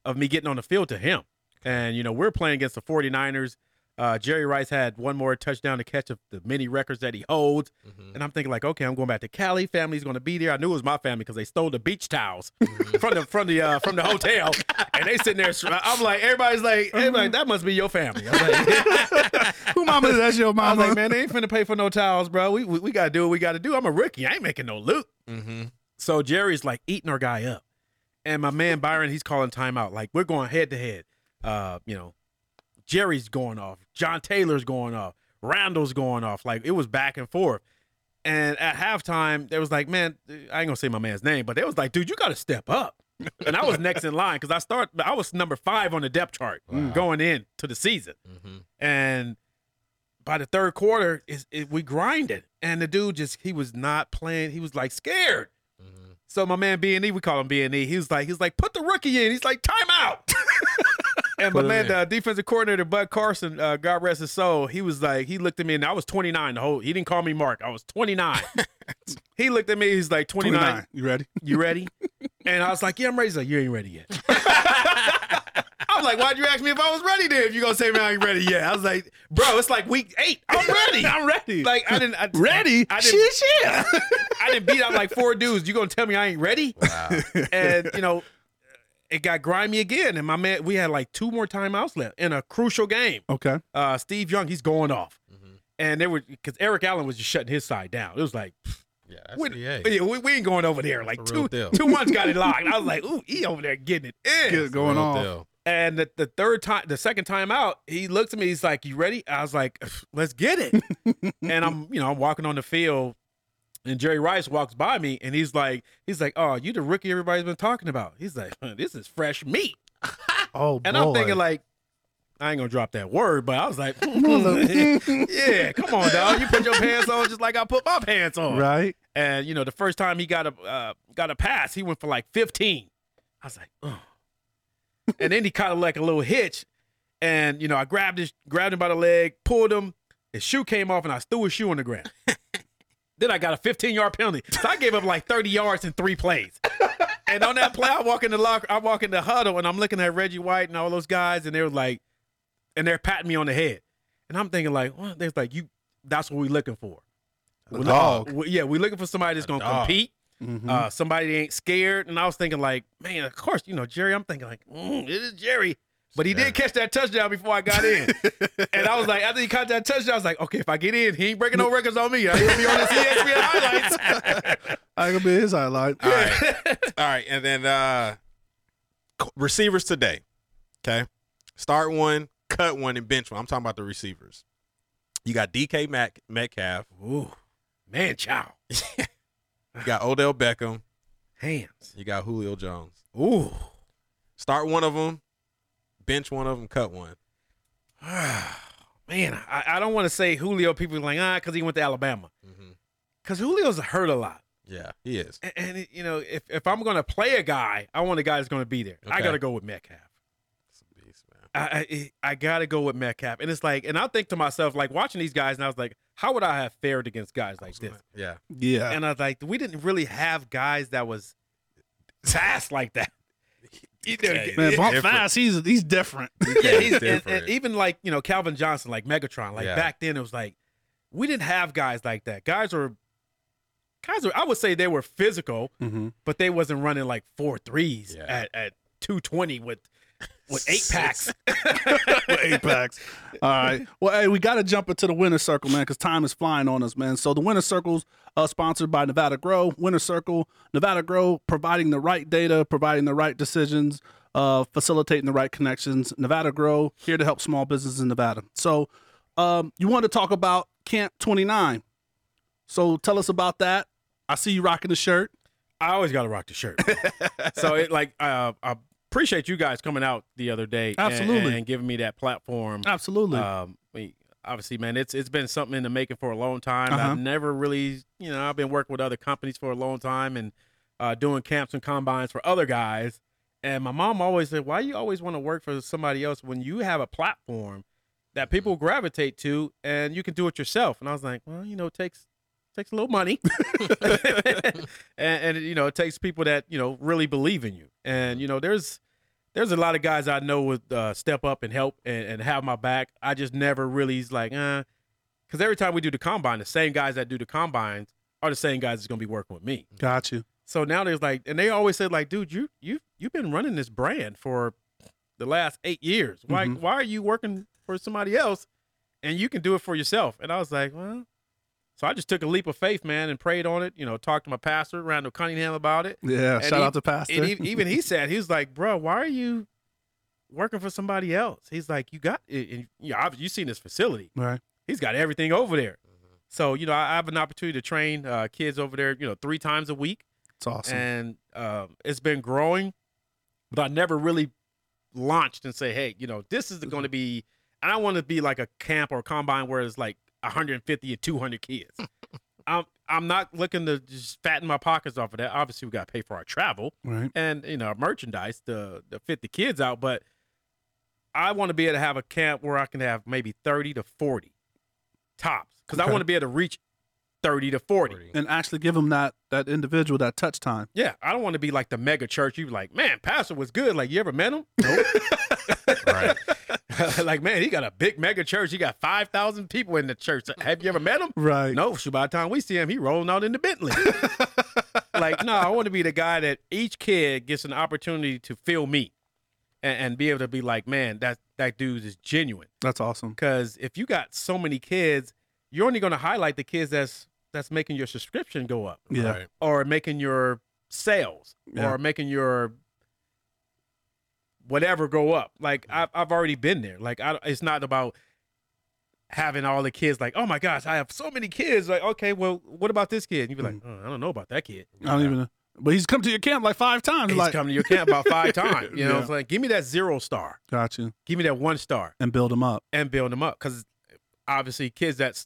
S7: of me getting on the field to him. And you know, we're playing against the 49ers. Uh, Jerry Rice had one more touchdown to catch of the many records that he holds.
S2: Mhm.
S7: And I'm thinking like, okay, I'm going back to Cali. Family's going to be there. I knew it was my family because they stole the beach towels from the from the uh, from the hotel, and they sitting there. I'm like, everybody's like, everybody, that must be your family. Like,
S6: Who mama is that your
S7: I was like, man, they ain't finna pay for no towels, bro. We we, we got to do what we got to do. I'm a rookie. I ain't making no loot.
S2: Mm-hmm.
S7: So Jerry's like eating our guy up, and my man Byron, he's calling timeout. Like we're going head to head. Uh, you know, Jerry's going off. John Taylor's going off. Randall's going off. Like it was back and forth. And at halftime, there was like, man, I ain't gonna say my man's name, but they was like, dude, you got to step up. and I was next in line because I start. I was number five on the depth chart going in to the season.
S2: Mm-hmm.
S7: And by the third quarter, is it, we grinded, and the dude just he was not playing. He was like scared.
S2: Mm-hmm.
S7: So my man B and E, we call him B and E. He was like, he was like, put the rookie in. He's like, timeout. and my
S2: Put
S7: man, the defensive coordinator Bud Carson, uh, God rest his soul, he was like, he looked at me and I was 29. The whole he didn't call me Mark. I was 29. he looked at me. He's like 29.
S6: 29. You ready?
S7: You ready? and I was like, yeah, I'm ready. He's like, you ain't ready yet. I'm like, why'd you ask me if I was ready then? If you gonna say me I ain't ready yet? I was like, bro, it's like week eight. I'm ready.
S6: I'm ready.
S7: Like I didn't I,
S6: ready?
S7: I didn't,
S6: Shit, shit.
S7: I didn't beat out like four dudes. You gonna tell me I ain't ready?
S2: Wow.
S7: And you know, it got grimy again. And my man, we had like two more timeouts left in a crucial game.
S6: Okay.
S7: Uh, Steve Young, he's going off,
S2: Mhm.
S7: and they were because Eric Allen was just shutting his side down. It was like
S2: Yeah, that's
S7: we,
S2: EA.
S7: we, we ain't going over there. Like
S2: It's a real
S7: two
S2: deal.
S7: two months got it locked. I was like, ooh, he over there getting it in.
S6: Get it going on.
S2: deal.
S7: And the, the third time, the second time out, he looks at me. He's like, "You ready?" I was like, "Let's get it." and I'm, you know, I'm walking on the field, and Jerry Rice walks by me, and he's like, he's like, "Oh, you the rookie everybody's been talking about." He's like, "This is fresh meat,"
S6: Oh, boy.
S7: and
S6: boy.
S7: I'm thinking like. I ain't gonna drop that word, but I was like, "Yeah, come on, dog. You put your pants on just like I put my pants on."
S6: right?
S7: And you know, the first time he got a uh, got a pass, he went for like 15. I was like, oh. and then he kind of like a little hitch, and you know, I grabbed his grabbed him by the leg, pulled him. His shoe came off, and I threw his shoe on the ground. Then I got a 15 yard penalty, so I gave up like 30 yards in three plays. and on that play, I walk in the locker, I walk in the huddle, and I'm looking at Reggie White and all those guys, and they were like, and they're patting me on the head, and I'm thinking like, well, they're like, you, that's what we're looking for. We're
S6: dog.
S7: looking- yeah, we're looking for somebody that's gonna compete.
S6: Mhm.
S7: Uh, somebody that ain't scared. And I was thinking like, man, of course, you know, Jerry. I'm thinking like, mm, it is Jerry. But he
S2: Yeah.
S7: did catch that touchdown before I got in. and I was like, after he caught that touchdown, I was like, okay, if I get in, he ain't breaking no records on me. He'll be on the ESPN highlights.
S6: I ain't gonna be his highlight.
S2: All right. All right. And then uh receivers today. Okay. Start one, cut one, and bench one. I'm talking about the receivers. You got DK Mac- Metcalf.
S7: Ooh, man, chow.
S2: You got Odell Beckham.
S7: Hands.
S2: You got Julio Jones.
S7: Ooh.
S2: Start one of them, bench one of them, cut one.
S7: man, I, I don't want to say Julio. People are like, ah, because he went to Alabama.
S2: Mm-hmm.
S7: Because Julio's hurt a lot.
S2: Yeah, he is.
S7: And, and you know, if, if I'm going to play a guy, I want a guy that's going to be there. I got to go with Metcalf.
S2: That's a beast, man.
S7: I, I I gotta go with Metcalf, and it's like, and I think to myself, like watching these guys, and I was like, how would I have fared against guys like this?
S2: Yeah.
S6: Yeah.
S7: And I was like, we didn't really have guys that was fast like that. You know,
S6: Man, Bump
S2: different.
S6: Fast, he's he's different.
S7: yeah, he's, and,
S2: different.
S7: and even like you know Calvin Johnson, like Megatron, like
S2: Yeah.
S7: back then it was like we didn't have guys like that. Guys were, guys were. I would say they were physical,
S6: mm-hmm.
S7: but they wasn't running like four threes
S2: Yeah.
S7: at at two twenty with with eight packs.
S6: with eight packs. All right. Well, hey, we got to jump into the winner circle, man, because time is flying on us, man. So the winner circle's uh, sponsored by Nevada Grow. Winner Circle, Nevada Grow, providing the right data, providing the right decisions, uh, facilitating the right connections. Nevada Grow here to help small businesses in Nevada. So, um, you want to talk about Camp 29? So tell us about that. I see you rocking the shirt.
S7: I always got to rock the shirt. so it like uh, I appreciate you guys coming out the other day, and-
S6: Absolutely.
S7: and, giving me that platform.
S6: Absolutely.
S7: Um, we, obviously, man, it's it's been something in the making for a long time.
S6: Uh-huh.
S7: I've never really, you know, I've been working with other companies for a long time and uh, doing camps and combines for other guys. And my mom always said, "Why you always want to work for somebody else when you have a platform that people gravitate to and you can do it yourself?" And I was like, "Well, you know, it takes takes a little money, and, and you know, it takes people that you know really believe in you. And you know, there's there's a lot of guys I know would uh, step up and help and, and have my back. I just never really is like, uh, because every time we do the combine, the same guys that do the combines are the same guys that's gonna be working with me.
S6: got you.
S7: So now there's like, and they always said like, dude, you you you've been running this brand for the last eight years. Why
S6: Mhm.
S7: why are you working for somebody else and you can do it for yourself? And I was like, well. So I just took a leap of faith, man, and prayed on it. You know, talked to my pastor, Randall Cunningham, about it.
S6: Yeah.
S7: And
S6: shout
S7: he-
S6: out to Pastor.
S7: And he, even he said, he was like, bro, why are you working for somebody else? He's like, you got, and, you know, I've- you seen this facility.
S6: right.
S7: He's got everything over there. So, you know, I I have an opportunity to train uh, kids over there, you know, three times a week.
S6: It's awesome.
S7: And um, it's been growing, but I never really launched and say, hey, you know, this is going to be, I don't want to be like a camp or combine where it's like 150 or 200 kids. I'm, I'm not looking to just fatten my pockets off of that. Obviously, we got to pay for our travel
S6: right.
S7: and you know merchandise to, to fit the kids out but i want to be able to have a camp where i can have maybe 30 to 40 tops because i want to be able to reach 30 to 40
S6: And actually give them that that individual that touch time.
S7: yeah i don't want to be like the mega church you like man pastor was good like you ever met him nope
S2: Right.
S7: like man he got a big mega church he got 5000 people in the church have you ever met him
S6: Right.
S7: No, so by the time we see him, he rolling out in the Bentley. like, no, I want to be the guy that each kid gets an opportunity to feel me, and, and be able to be like, man, that that dude is genuine.
S6: That's awesome.
S7: Because if you got so many kids, you're only going to highlight the kids that's that's making your subscription go up,
S6: Yeah.
S2: Right.
S7: or making your sales,
S6: Yeah.
S7: or making your whatever go up. Like mm-hmm. I've I've already been there. Like I, it's not about having all the kids like, oh my gosh, I have so many kids. Like, okay, well, what about this kid? And you'd be like, oh, I don't know about that kid.
S6: I don't even know. But he's come to your camp like five times.
S7: He's
S6: like,
S7: come to your camp about five times. You know,
S6: Yeah.
S7: it's like, give me that zero star.
S6: got you.
S7: Give me that one star
S6: And build them up.
S7: and build them up. Because obviously, kids that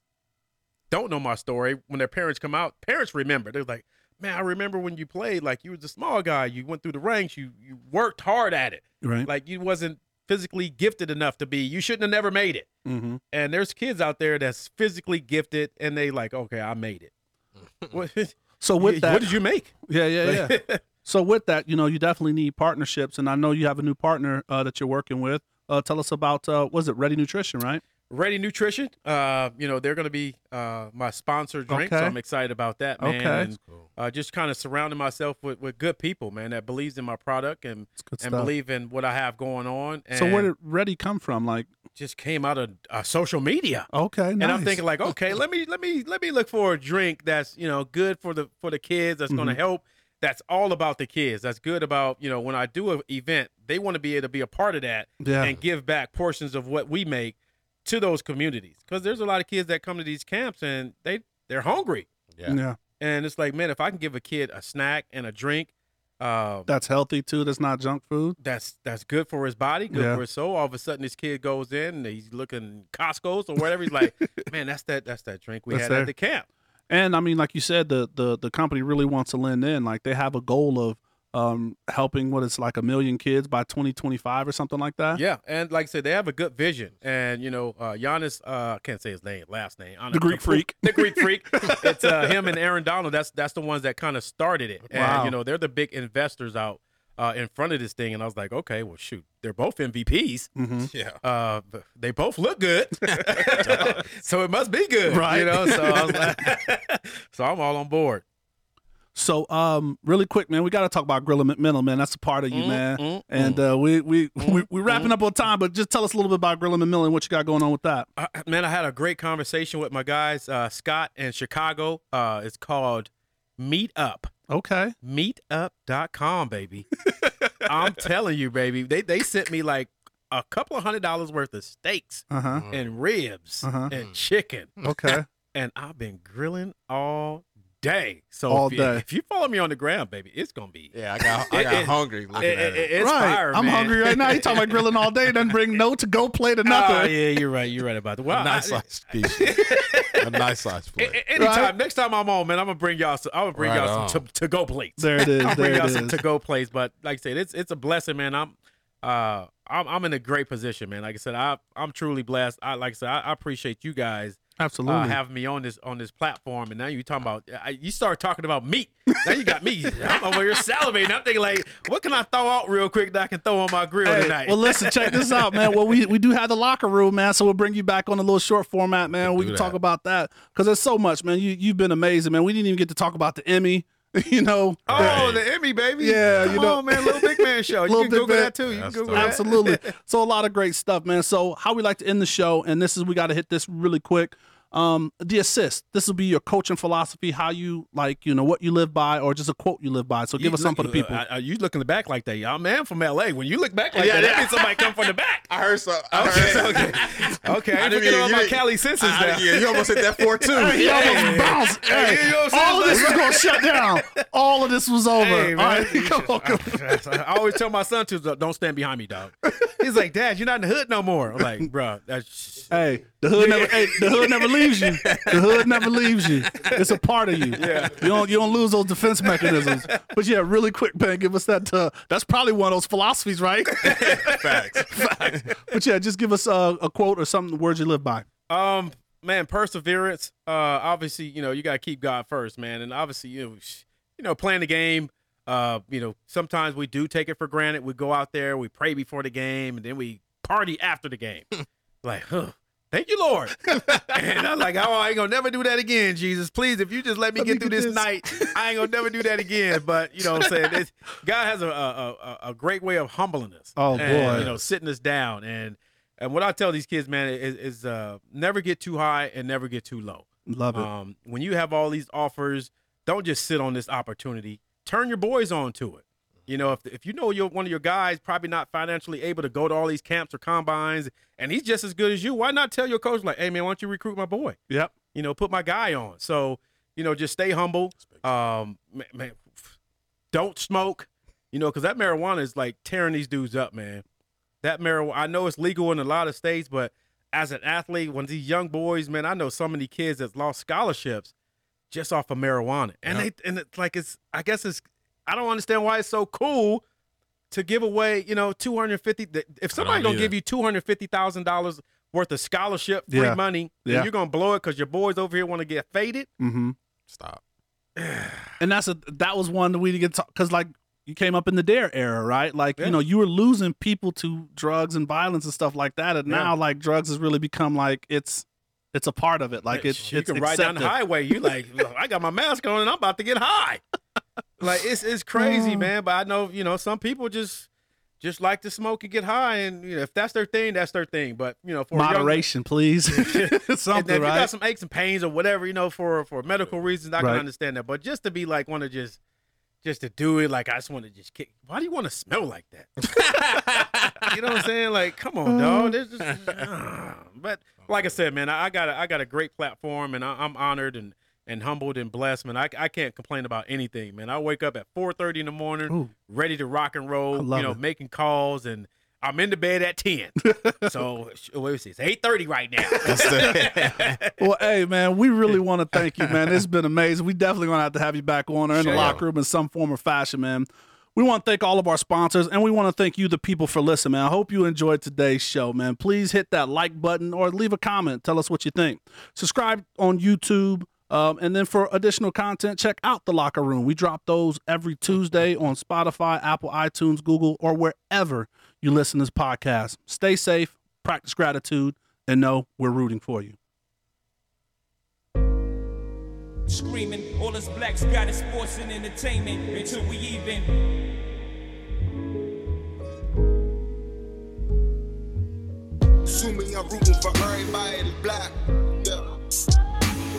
S7: don't know my story, when their parents come out, parents remember. They're like, man, I remember when you played. Like, you was a small guy. You went through the ranks. You you worked hard at it.
S6: Right.
S7: Like, you wasn't physically gifted enough to be. You shouldn't have never made it.
S6: mm-hmm.
S7: And there's kids out there that's physically gifted, and they like, okay, I made it. what,
S6: So with that,
S7: what did you make?
S6: yeah, yeah, yeah. so with that, you know, you definitely need partnerships, and I know you have a new partner uh, that you're working with. Uh, tell us about uh, was it Ready Nutrition, right?
S7: Ready Nutrition. Uh, you know, they're going to be uh, my sponsor drink, so I'm excited about that, man.
S6: Okay.
S7: And, uh, just kind of surrounding myself with, with good people, man, that believes in my product and and
S6: stuff.
S7: believe in what I have going on. And
S6: so where did Ready come from? Like,
S7: just came out of uh, social media.
S6: okay,
S7: And I'm thinking like, okay, let me let me let me look for a drink that's you know good for the for the kids. That's going to
S6: Mm-hmm.
S7: help. That's all about the kids. That's good about you know when I do an event, they want to be able to be a part of that
S6: Yeah.
S7: and give back portions of what we make to those communities. Because there's a lot of kids that come to these camps and they they're hungry,
S2: Yeah.
S6: yeah,
S7: and it's like, man, if I can give a kid a snack and a drink. Uh,
S6: that's healthy too. That's not junk food.
S7: that's that's good for his body, good
S6: Yeah.
S7: for his soul. All of a sudden, this kid goes in and he's looking Costco's or whatever. He's like, man, that's that that's that drink we
S6: That's
S7: had
S6: there.
S7: at the camp.
S6: And I mean, like you said, the the the company really wants to lend in. Like they have a goal of um helping what it's like a million kids by 2025 or something like that.
S7: Yeah, and like I said, they have a good vision. And you know, uh Giannis, uh, I can't say his name, last name. I don't
S6: The
S7: know.
S6: Greek freak.
S7: the Greek freak. It's uh, him and Aaron Donald. That's that's the ones that kind of started it. And
S6: Wow.
S7: you know, they're the big investors out uh, in front of this thing, and I was like, okay, well, shoot, they're both MVPs.
S6: Mm-hmm.
S2: Yeah.
S7: Uh, they both look good, so it must be good,
S6: Right.
S7: You know, so I was like, so I'm all on board.
S6: So, um, really quick, man, we got to talk about Grilla McMinnell, man. That's a part of you,
S7: Mm,
S6: man.
S7: mm,
S6: and uh, we we we we wrapping up on time, but just tell us a little bit about Grilla McMinnell and what you got going on with that.
S7: Uh, man, I had a great conversation with my guys, uh, Scott in Chicago. Uh, it's called Meet Up.
S6: Okay.
S7: meetup.com, baby. I'm telling you, baby. They they sent me like a couple of hundred dollars worth of steaks
S6: Uh huh.
S7: and ribs
S6: Uh-huh.
S7: and chicken.
S6: Okay.
S7: And I've been grilling all day. So
S6: All
S7: if, you,
S6: day.
S7: if you follow me on the ground, baby, it's gonna be
S2: Yeah, I got I got
S7: It- it-
S2: hungry looking
S7: it-
S2: at
S7: it-
S2: it.
S7: it's
S6: right.
S7: fire,
S6: I'm hungry right now. You talking about grilling all day, doesn't bring no to go plate or
S7: Oh,
S6: nothing.
S7: yeah, you're right. You're right about that. Well,
S2: a nice
S7: I-
S2: size piece. a nice size
S7: a-
S2: plate.
S7: a- anytime,
S6: Right.
S7: next time I'm on, man, I'm gonna bring y'all. Some, I'm gonna bring
S2: Right
S7: y'all
S2: on.
S7: some to, to go plates.
S6: There it is.
S7: I'll bring y'all
S6: it
S7: some to go plays. But like I said, it's it's a blessing, man. I'm uh I'm I'm in a great position, man. Like I said, I I'm truly blessed. I like I said, I, I appreciate you guys
S6: Absolutely.
S7: uh, having me on this on this platform. And now you talking about I, you start talking about meat. Now you got me. I'm over here salivating. I'm thinking like, what can I throw out real quick that I can throw on my grill
S6: Hey,
S7: tonight?
S6: well, listen, check this out, man. Well, we, we do have the locker room, man. So we'll bring you back on a little short format, man. We
S2: Do
S6: can talk about that because there's so much, man. You you've been amazing, man. We didn't even get to talk about the Emmy, you know.
S7: Oh, the Emmy, baby.
S6: Yeah,
S7: Come
S6: you know-
S7: on, man. Little Big Man Show. You can
S6: Big
S7: Google
S6: Man.
S7: that too. You can
S2: That's
S7: Google that.
S6: Absolutely. so a lot of great stuff, man. So how we like to end the show, and this is we got to hit this really quick. Um, the assist. This will be your coaching philosophy, how you like, you know, what you live by, or just a quote you live by. So give
S7: You
S6: us some for the people.
S7: uh, uh, you looking back like that, y'all man from LA. When you look back like
S2: Yeah,
S7: that, that
S2: yeah.
S7: means somebody come from the back.
S2: I heard so. I
S7: Okay,
S2: heard,
S7: okay, okay. I
S2: I
S7: ain't
S2: didn't
S7: forget
S2: mean-
S7: about
S2: you
S7: my Cali senses
S2: I-
S7: now.
S2: yeah, you almost hit that four too.
S6: He almost bounced. Hey,
S7: you know what I'm saying?
S6: all of this is gonna shut down. All of this was over.
S7: Hey, man.
S6: right, come on, come on.
S7: I always tell my son to don't stand behind me, dog. He's like, Dad, you're not in the hood no more. I'm like, bro, that's
S6: Hey, the hood never. Hey, the hood never leaves you. The hood never leaves you. It's a part of you. Yeah. You don't. You don't lose those defense mechanisms. But yeah, really quick, man. Give us that. Uh, that's probably one of those philosophies, right?
S2: Facts.
S6: Facts. But yeah, just give us uh, a quote or something. Words you live by.
S7: Um, man, perseverance. Uh, obviously, you know, you gotta keep God first, man, and obviously, you know, you know, playing the game. Uh, you know, sometimes we do take it for granted. We go out there, we pray before the game, and then we party after the game. like, huh. Thank you, Lord. and I'm like, oh, I ain't gonna never do that again, Jesus. Please, if you just let me
S6: Let
S7: get
S6: me
S7: through
S6: get
S7: this,
S6: this.
S7: night, I ain't gonna never do that again. But you know what I'm saying? God has a, a, a, a great way of humbling us.
S6: Oh,
S7: and,
S6: boy.
S7: You know, sitting us down. And and what I tell these kids, man, is, is uh, never get too high and never get too low.
S6: Love it.
S7: Um, when you have all these offers, don't just sit on this opportunity. Turn your boys on to it. You know, if if you know you're one of your guys probably not financially able to go to all these camps or combines, and he's just as good as you, why not tell your coach like, "Hey man, why don't you recruit my boy?
S6: yep.
S7: You know, put my guy on." So, you know, just stay humble. Um, man, man, don't smoke. You know, because that marijuana is like tearing these dudes up, man. That marijuana, I know it's legal in a lot of states, but as an athlete, when these young boys, man, I know so many kids that's lost scholarships just off of marijuana, and
S2: Yep.
S7: they and it's like it's. I guess it's. I don't understand why it's so cool to give away. You know, two hundred fifty. If somebody
S2: don't
S7: don't give you two hundred fifty thousand dollars worth of scholarship free
S6: Yeah.
S7: money,
S6: Yeah.
S7: you're gonna blow it because your boys over here want to get faded.
S6: Mm-hmm.
S2: Stop.
S6: And that's a that was one that we didn't get to because like you came up in the dare era, right? Like
S7: Yeah.
S6: you know you were losing people to drugs and violence and stuff like that, and
S7: Yeah.
S6: now like drugs has really become like it's it's a part of it. Like it's
S7: you
S6: it's
S7: can ride down the highway. You like, I got my mask on and I'm about to get high. Like it's it's crazy,
S6: Oh.
S7: man. But I know you know some people just just like to smoke and get high, and you know if that's their thing, that's their thing. But you know for young-
S6: Moderation, please. Something
S7: if you got some aches and pains or whatever, you know, for for medical reasons, I
S6: Right.
S7: can understand that. But just to be like, want to just just to do it, like I just want to just kick. Why do you want to smell like that? you know what I'm saying? Like, come on, dog. There's just, ah. but like I said, man, I, I got a, I got a great platform, and I, I'm honored and and humbled and blessed, man. I, I can't complain about anything, man. I wake up at 4:30 in the morning,
S6: Ooh.
S7: ready to rock and roll. You know,
S6: it.
S7: making calls and. I'm in the bed at 10. so, what is it? It's 8.30 right now.
S6: Well, hey man, we really want to thank you, man. It's been amazing. We definitely gonna have to have you back on or in the locker room in some form or fashion, man. We want to thank all of our sponsors and we want to thank you, the people, for listening, man. I hope you enjoyed today's show, man. Please hit that like button or leave a comment. Tell us what you think. Subscribe on YouTube. Um, and then for additional content, check out the locker room. We drop those every Tuesday on Spotify, Apple, iTunes, Google, or wherever you listen to this podcast. Stay safe, practice gratitude, and know we're rooting for you.
S5: Screaming, all us blacks got is sports and entertainment until we even.
S8: Assuming I'm rooting for everybody black. Yeah.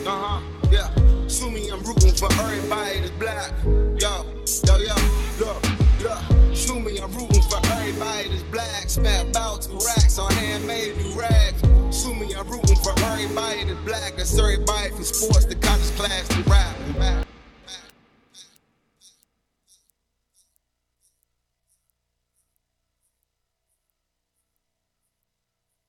S8: Uh huh. Yeah. Assuming I'm rooting for everybody that's black. Yo, yo, yo, look, look. me, I'm rooting for everybody that's black. Spent about two racks on handmade new rags. me, I'm rooting for everybody that's black. That's everybody from sports to college class to